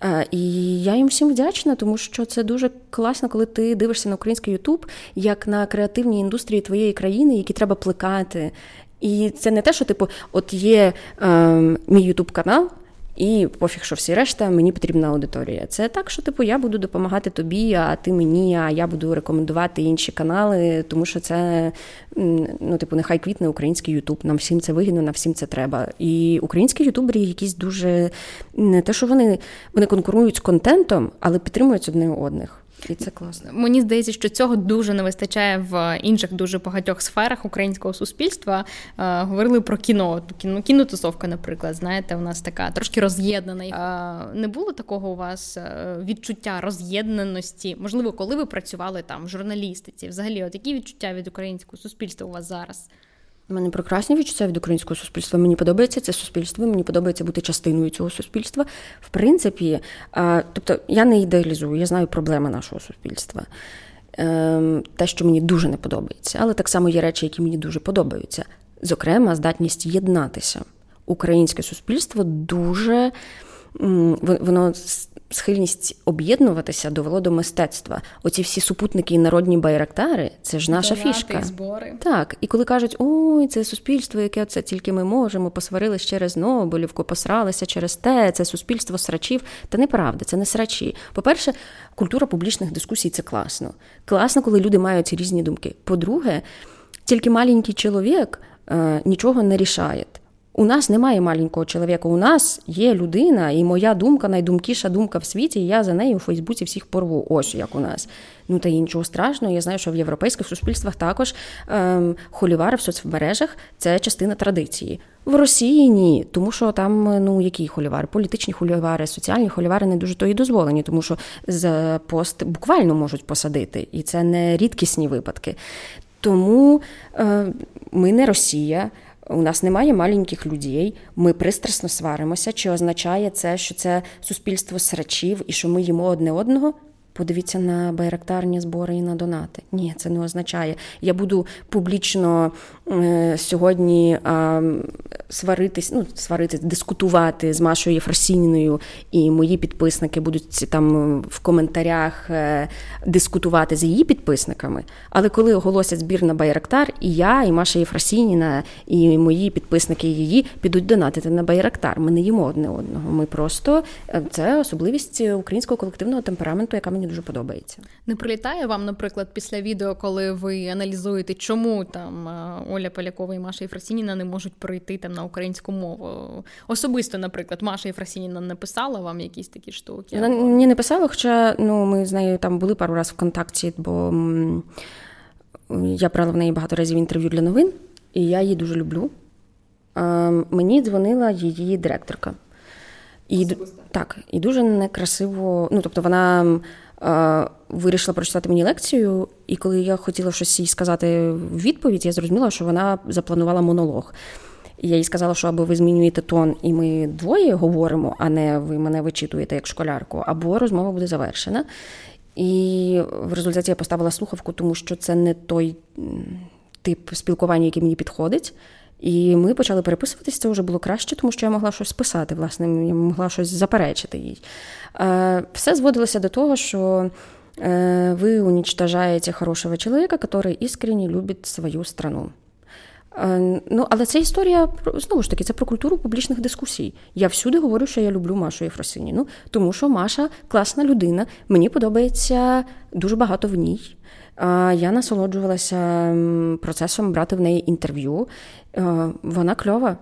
Е, і я їм всім вдячна, тому що це дуже класно, коли ти дивишся на український Ютуб як на креативній індустрії твоєї країни, які треба плекати. І це не те, що типу, от є е, мій Ютуб канал. І пофіг, що всі решта, мені потрібна аудиторія. Це так, що типу я буду допомагати тобі, а ти мені, а я буду рекомендувати інші канали, тому що це ну, типу, нехай квітне український Ютуб. Нам всім це вигідно, нам всім це треба. І українські ютубері якісь дуже не те, що вони, вони конкурують з контентом, але підтримують одне одних. І це класно.
Мені здається, що цього дуже не вистачає в інших дуже багатьох сферах українського суспільства. Е, говорили про кіно. Кіно кінотусовка, наприклад, знаєте, у нас така трошки роз'єднана. Е, не було такого у вас е, відчуття роз'єднаності? Можливо, коли ви працювали там в журналістиці? Взагалі, от які відчуття від українського суспільства у вас зараз?
У мене прекрасні відчуття від українського суспільства. Мені подобається це суспільство, мені подобається бути частиною цього суспільства. В принципі, тобто я не ідеалізую, я знаю проблеми нашого суспільства. Ем, те, що мені дуже не подобається, але так само є речі, які мені дуже подобаються. Зокрема, здатність єднатися. Українське суспільство дуже воно схильність об'єднуватися довело до мистецтва. Оці всі супутники і народні байрактари це ж наша
Донати,
фішка.
збори.
Так, і коли кажуть, ой, це суспільство, яке це тільки ми можемо, посварились через Нобелівку, посралися через те, це суспільство срачів. Та неправда, це не срачі. По-перше, культура публічних дискусій це класно. Класно, коли люди мають різні думки. По-друге, тільки маленький чоловік е, нічого не рішає. У нас немає маленького чоловіка, у нас є людина, і моя думка найдумкіша думка в світі, і я за нею у Фейсбуці всіх порву. Ось як у нас. Ну та іншого страшного. Я знаю, що в європейських суспільствах також ем, холівари в соцмережах це частина традиції. В Росії ні, тому що там ну які холівари, політичні холівари, соціальні холівари не дуже то і дозволені, тому що за пост буквально можуть посадити, і це не рідкісні випадки. Тому е, ми не Росія. У нас немає маленьких людей, ми пристрасно сваримося. Чи означає це, що це суспільство срачів і що ми їмо одне одного? Подивіться на байрактарні збори і на донати. Ні, це не означає. Я буду публічно сьогодні е, сваритись, ну сваритись, дискутувати з Машою Єфросініною, і мої підписники будуть там в коментарях е, дискутувати з її підписниками. Але коли оголосять збір на Байрактар, і я, і Маша Єфросініна, і мої підписники її підуть донатити на Байрактар. Ми не їмо одне одного. Ми просто е, це особливість українського колективного темпераменту, яка мені дуже подобається.
Не прилітає вам, наприклад, після відео, коли ви аналізуєте, чому там Оля Полякова і Маша Єфросініна не можуть прийти там на українську мову? Особисто, наприклад, Маша Єфросініна написала вам якісь такі штуки?
Вона або... мені не писала, хоча ну, ми з нею там були пару разів в контакті, бо я брала в неї багато разів інтерв'ю для новин, і я її дуже люблю. Мені дзвонила її директорка. І так, і дуже некрасиво. Ну, тобто, вона вирішила прочитати мені лекцію, і коли я хотіла щось їй сказати в відповідь, я зрозуміла, що вона запланувала монолог. Я їй сказала, що або ви змінюєте тон, і ми двоє говоримо, а не ви мене вичитуєте як школярку, або розмова буде завершена. І в результаті я поставила слухавку, тому що це не той тип спілкування, який мені підходить. І ми почали переписуватись, це вже було краще, тому що я могла щось писати, власне, я могла щось заперечити їй. Е, все зводилося до того, що е, ви уничтожаєте хорошого чоловіка, який іскренне любить свою страну. Е, ну, Але це історія знову ж таки, це про культуру публічних дискусій. Я всюди говорю, що я люблю Машу Єфросиніну, тому що Маша класна людина, мені подобається дуже багато в ній. Я насолоджувалася процесом брати в неї інтерв'ю. Вона кльова.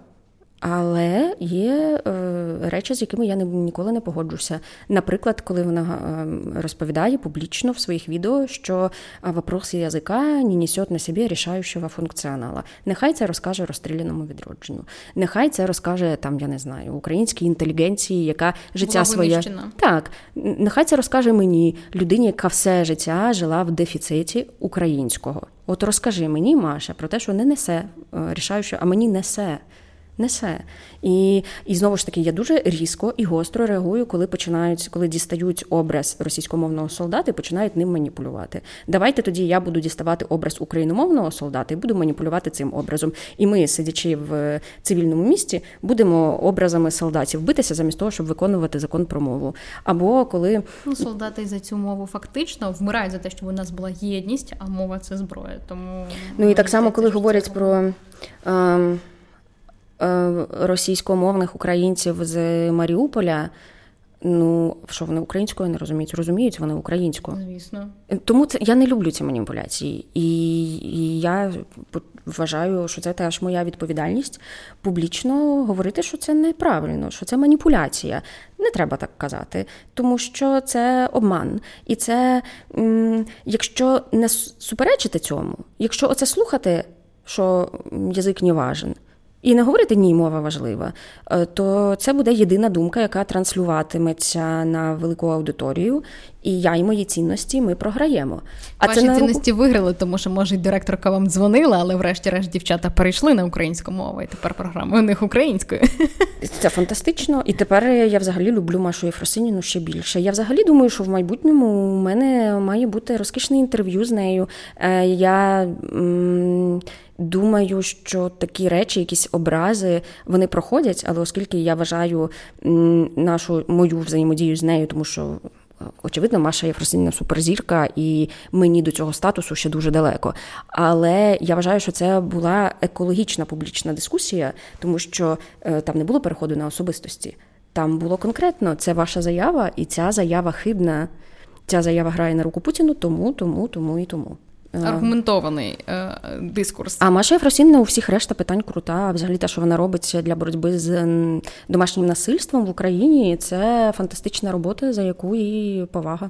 Але є е, речі, з якими я не, ніколи не погоджуся. Наприклад, коли вона е, розповідає публічно в своїх відео, що вопроси язика не несет на собі рішаючого функціонала. Нехай це розкаже розстріляному відродженню. Нехай це розкаже там, я не знаю, українській інтелігенції, яка життя своє так. Нехай це розкаже мені людині, яка все життя жила в дефіциті українського. От розкажи мені, Маша, про те, що не несе е, рішаючого, а мені несе несе. І і знову ж таки, я дуже різко і гостро реагую, коли починають, коли дістають образ російськомовного солдата і починають ним маніпулювати. Давайте тоді я буду діставати образ україномовного солдата і буду маніпулювати цим образом. І ми, сидячи в цивільному місті, будемо образами солдатів битися замість того, щоб виконувати закон про мову. Або коли
ну солдати за цю мову фактично вмирають за те, щоб у нас була єдність, а мова це зброя. Тому
ну і так само, коли говорять про. Е, російськомовних українців з Маріуполя. Ну, що вони українською не розуміють? Розуміють вони українською.
Звісно.
Тому це я не люблю ці маніпуляції. І, і я вважаю, що це теж моя відповідальність публічно говорити, що це неправильно, що це маніпуляція. Не треба так казати, тому що це обман. І це, якщо не суперечити цьому, якщо оце слухати, що язик не важен, і не говорити ні, мова важлива, е, то це буде єдина думка, яка транслюватиметься на велику аудиторію, і я і мої цінності ми програємо.
А Ваші це цінності руку... виграли, тому що може й директорка вам дзвонила, але врешті-решт дівчата перейшли на українську мову, і тепер програма у них українською.
Це фантастично. І тепер я взагалі люблю Машу Єфросиніну ще більше. Я взагалі думаю, що в майбутньому у мене має бути розкішне інтерв'ю з нею. Е, я думаю, що такі речі, якісь образи, вони проходять, але оскільки я вважаю нашу мою взаємодію з нею, тому що Очевидно, Маша Єфросиніна суперзірка, і мені до цього статусу ще дуже далеко. Але я вважаю, що це була екологічна публічна дискусія, тому що е, там не було переходу на особистості. Там було конкретно це ваша заява, і ця заява хибна. Ця заява грає на руку Путіну, тому, тому, тому і тому.
Е, аргументований е, дискурс.
А Маша Єфросінна у всіх решта питань крута. Взагалі те, що вона робить для боротьби з домашнім насильством в Україні, це фантастична робота, за яку їй повага.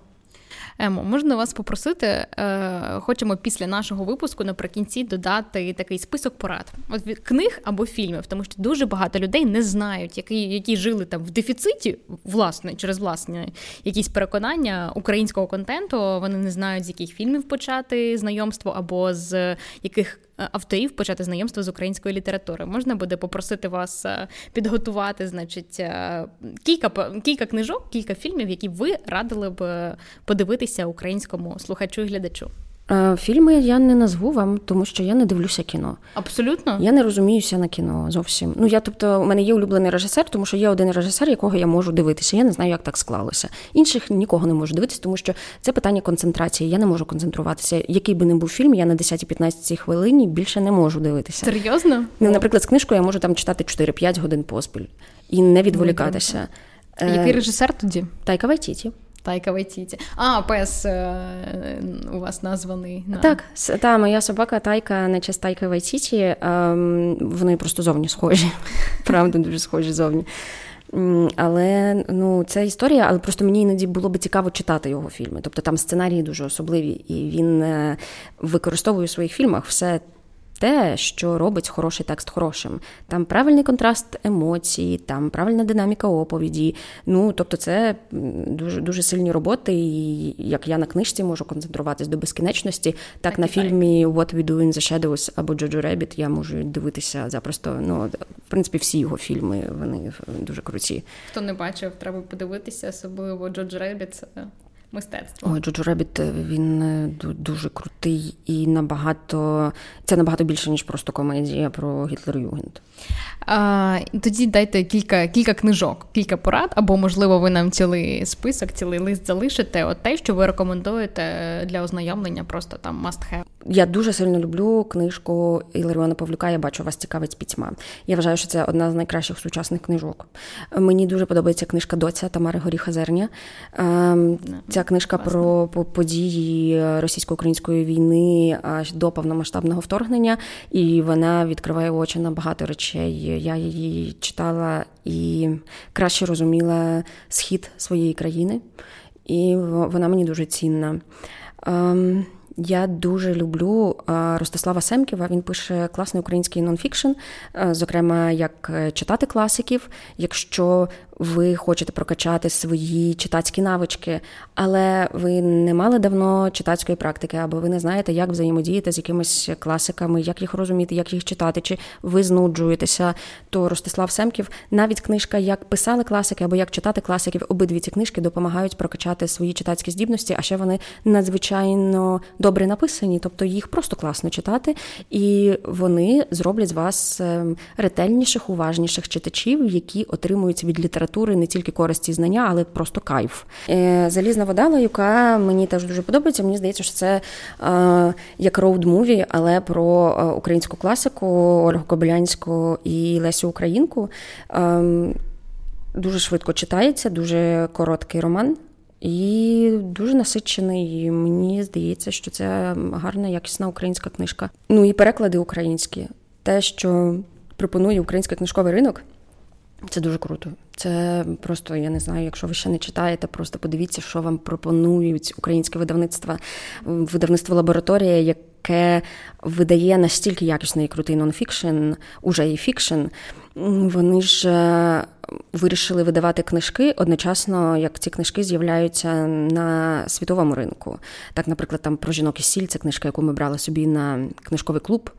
Емо, можна вас попросити? Е, хочемо після нашого випуску наприкінці додати такий список порад от книг або фільмів, тому що дуже багато людей не знають, які які жили там в дефіциті, власне, через власне якісь переконання українського контенту. Вони не знають, з яких фільмів почати знайомство або з яких авторів почати знайомство з українською літературою. Можна буде попросити вас е, підготувати, значить, е, кілька кілька книжок, кілька фільмів, які ви радили б подивитися українському слухачу і глядачу.
Е, фільми я не назву вам, тому що я не дивлюся кіно.
Абсолютно,
я не розуміюся на кіно зовсім. Ну я, тобто, у мене є улюблений режисер, тому що є один режисер, якого я можу дивитися. Я не знаю, як так склалося. Інших нікого не можу дивитися, тому що це питання концентрації. Я не можу концентруватися. Який би не був фільм, я на 10-15 хвилині більше не можу дивитися.
Серйозно?
Ну, наприклад, з книжкою я можу там читати 4-5 годин поспіль і не відволікатися.
Який режисер тоді?
Тайка Вайтіті.
Тайка Вайтіті. А, пес е, у вас названий.
На... Так, та моя собака Тайка на честь Тайка Вайтіті. Ем, вони просто зовні схожі. Правда, дуже схожі зовні. Але ну, це історія, але просто мені іноді було би цікаво читати його фільми. Тобто там сценарії дуже особливі, і він е, використовує у своїх фільмах все те, що робить хороший текст хорошим. Там правильний контраст емоцій, там правильна динаміка оповіді. Ну тобто, це дуже дуже сильні роботи. І як я на книжці можу концентруватись до безкінечності, так, так на фільмі What We Do in the Shadows або Джоджо Ребіт я можу дивитися запросто. Ну в принципі, всі його фільми вони дуже круті.
Хто не бачив, треба подивитися, особливо Джоджо Ребіт. Це мистецтво.
Ой, Джоджо Ребіт, він е, дуже крутий і набагато це набагато більше, ніж просто комедія про Гітлер-Югент.
Тоді дайте кілька кілька книжок, кілька порад, або, можливо, ви нам цілий список, цілий лист залишите. От те, що ви рекомендуєте для ознайомлення, просто там must have.
Я дуже сильно люблю книжку Іларіона Павлюка. Я бачу вас цікавить пітьма. Я вважаю, що це одна з найкращих сучасних книжок. Мені дуже подобається книжка Доця Тамари Горіха Зерня. Ем, ця книжка про події російсько-української війни аж до повномасштабного вторгнення, і вона відкриває очі на багато речей. Я її читала і краще розуміла схід своєї країни, і вона мені дуже цінна. Ем, я дуже люблю Ростислава Семківа. Він пише класний український нонфікшн, зокрема, як е, читати класиків. Якщо ви хочете прокачати свої читацькі навички, але ви не мали давно читацької практики, або ви не знаєте, як взаємодіяти з якимись класиками, як їх розуміти, як їх читати, чи ви знуджуєтеся, то Ростислав Семків, навіть книжка Як писали класики або як читати класиків, обидві ці книжки допомагають прокачати свої читацькі здібності, а ще вони надзвичайно добре написані, тобто їх просто класно читати, і вони зроблять з вас ем, ретельніших, уважніших читачів, які отримують від літератури літератури не тільки користі знання, але просто кайф. Е, Залізна вода, яка мені теж дуже подобається. Мені здається, що це е, як road movie, але про е, українську класику Ольгу Кобилянську і Лесю Українку. Ем, дуже швидко читається, дуже короткий роман. І дуже насичений. І Мені здається, що це гарна, якісна українська книжка. Ну і переклади українські. Те, що пропонує український книжковий ринок, це дуже круто. Це просто я не знаю, якщо ви ще не читаєте, просто подивіться, що вам пропонують українське видавництво, видавництво лабораторія, яке видає настільки якісний і крутий нонфікшн, уже і фікшн. Вони ж е, вирішили видавати книжки одночасно, як ці книжки з'являються на світовому ринку. Так, наприклад, там про жінок і сіль це книжка, яку ми брали собі на книжковий клуб.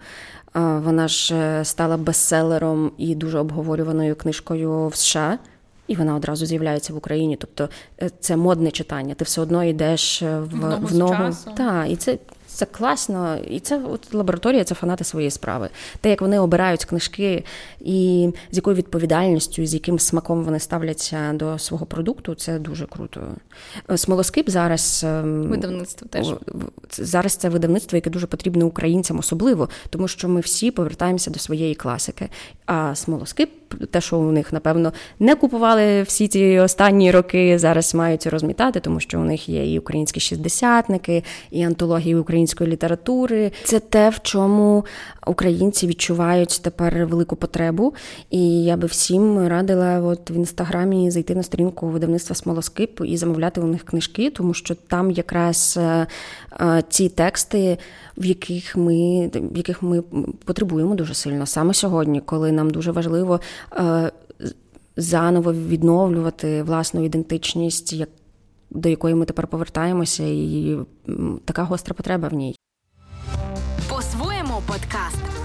Вона ж е, стала бестселером і дуже обговорюваною книжкою в США. І вона одразу з'являється в Україні. Тобто е, це модне читання. Ти все одно йдеш в, в ногу. Та, і це це класно, і це от лабораторія, це фанати своєї справи. Те, як вони обирають книжки, і з якою відповідальністю, з яким смаком вони ставляться до свого продукту, це дуже круто. Смолоскип зараз
ем, видавництво теж
зараз це видавництво, яке дуже потрібне українцям, особливо, тому що ми всі повертаємося до своєї класики. А смолоскип те, що у них, напевно, не купували всі ці останні роки, зараз мають розмітати, тому що у них є і українські шістдесятники, і антології української літератури. Це те, в чому українці відчувають тепер велику потребу. І я би всім радила от в інстаграмі зайти на сторінку видавництва Смолоскип і замовляти у них книжки, тому що там якраз е, е, ці тексти, в яких ми в яких ми потребуємо дуже сильно саме сьогодні, коли нам дуже важливо заново відновлювати власну ідентичність, до якої ми тепер повертаємося, і така гостра потреба в ній. По-своєму подкаст.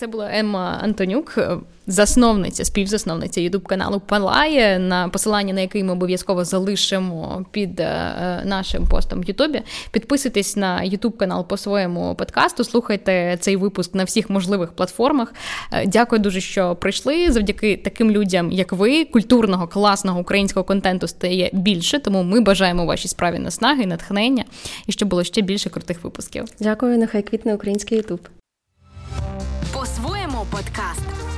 Це була Емма Антонюк, засновниця, співзасновниця ютуб каналу Палає, на посилання на який ми обов'язково залишимо під е, нашим постом в Ютубі. Підписуйтесь на Ютуб канал по своєму подкасту. Слухайте цей випуск на всіх можливих платформах. Е, дякую дуже, що прийшли. Завдяки таким людям, як ви, культурного, класного українського контенту стає більше. Тому ми бажаємо вашій справі наснаги, натхнення і щоб було ще більше крутих випусків.
Дякую, нехай квітне український Ютуб.
По-своєму подкаст.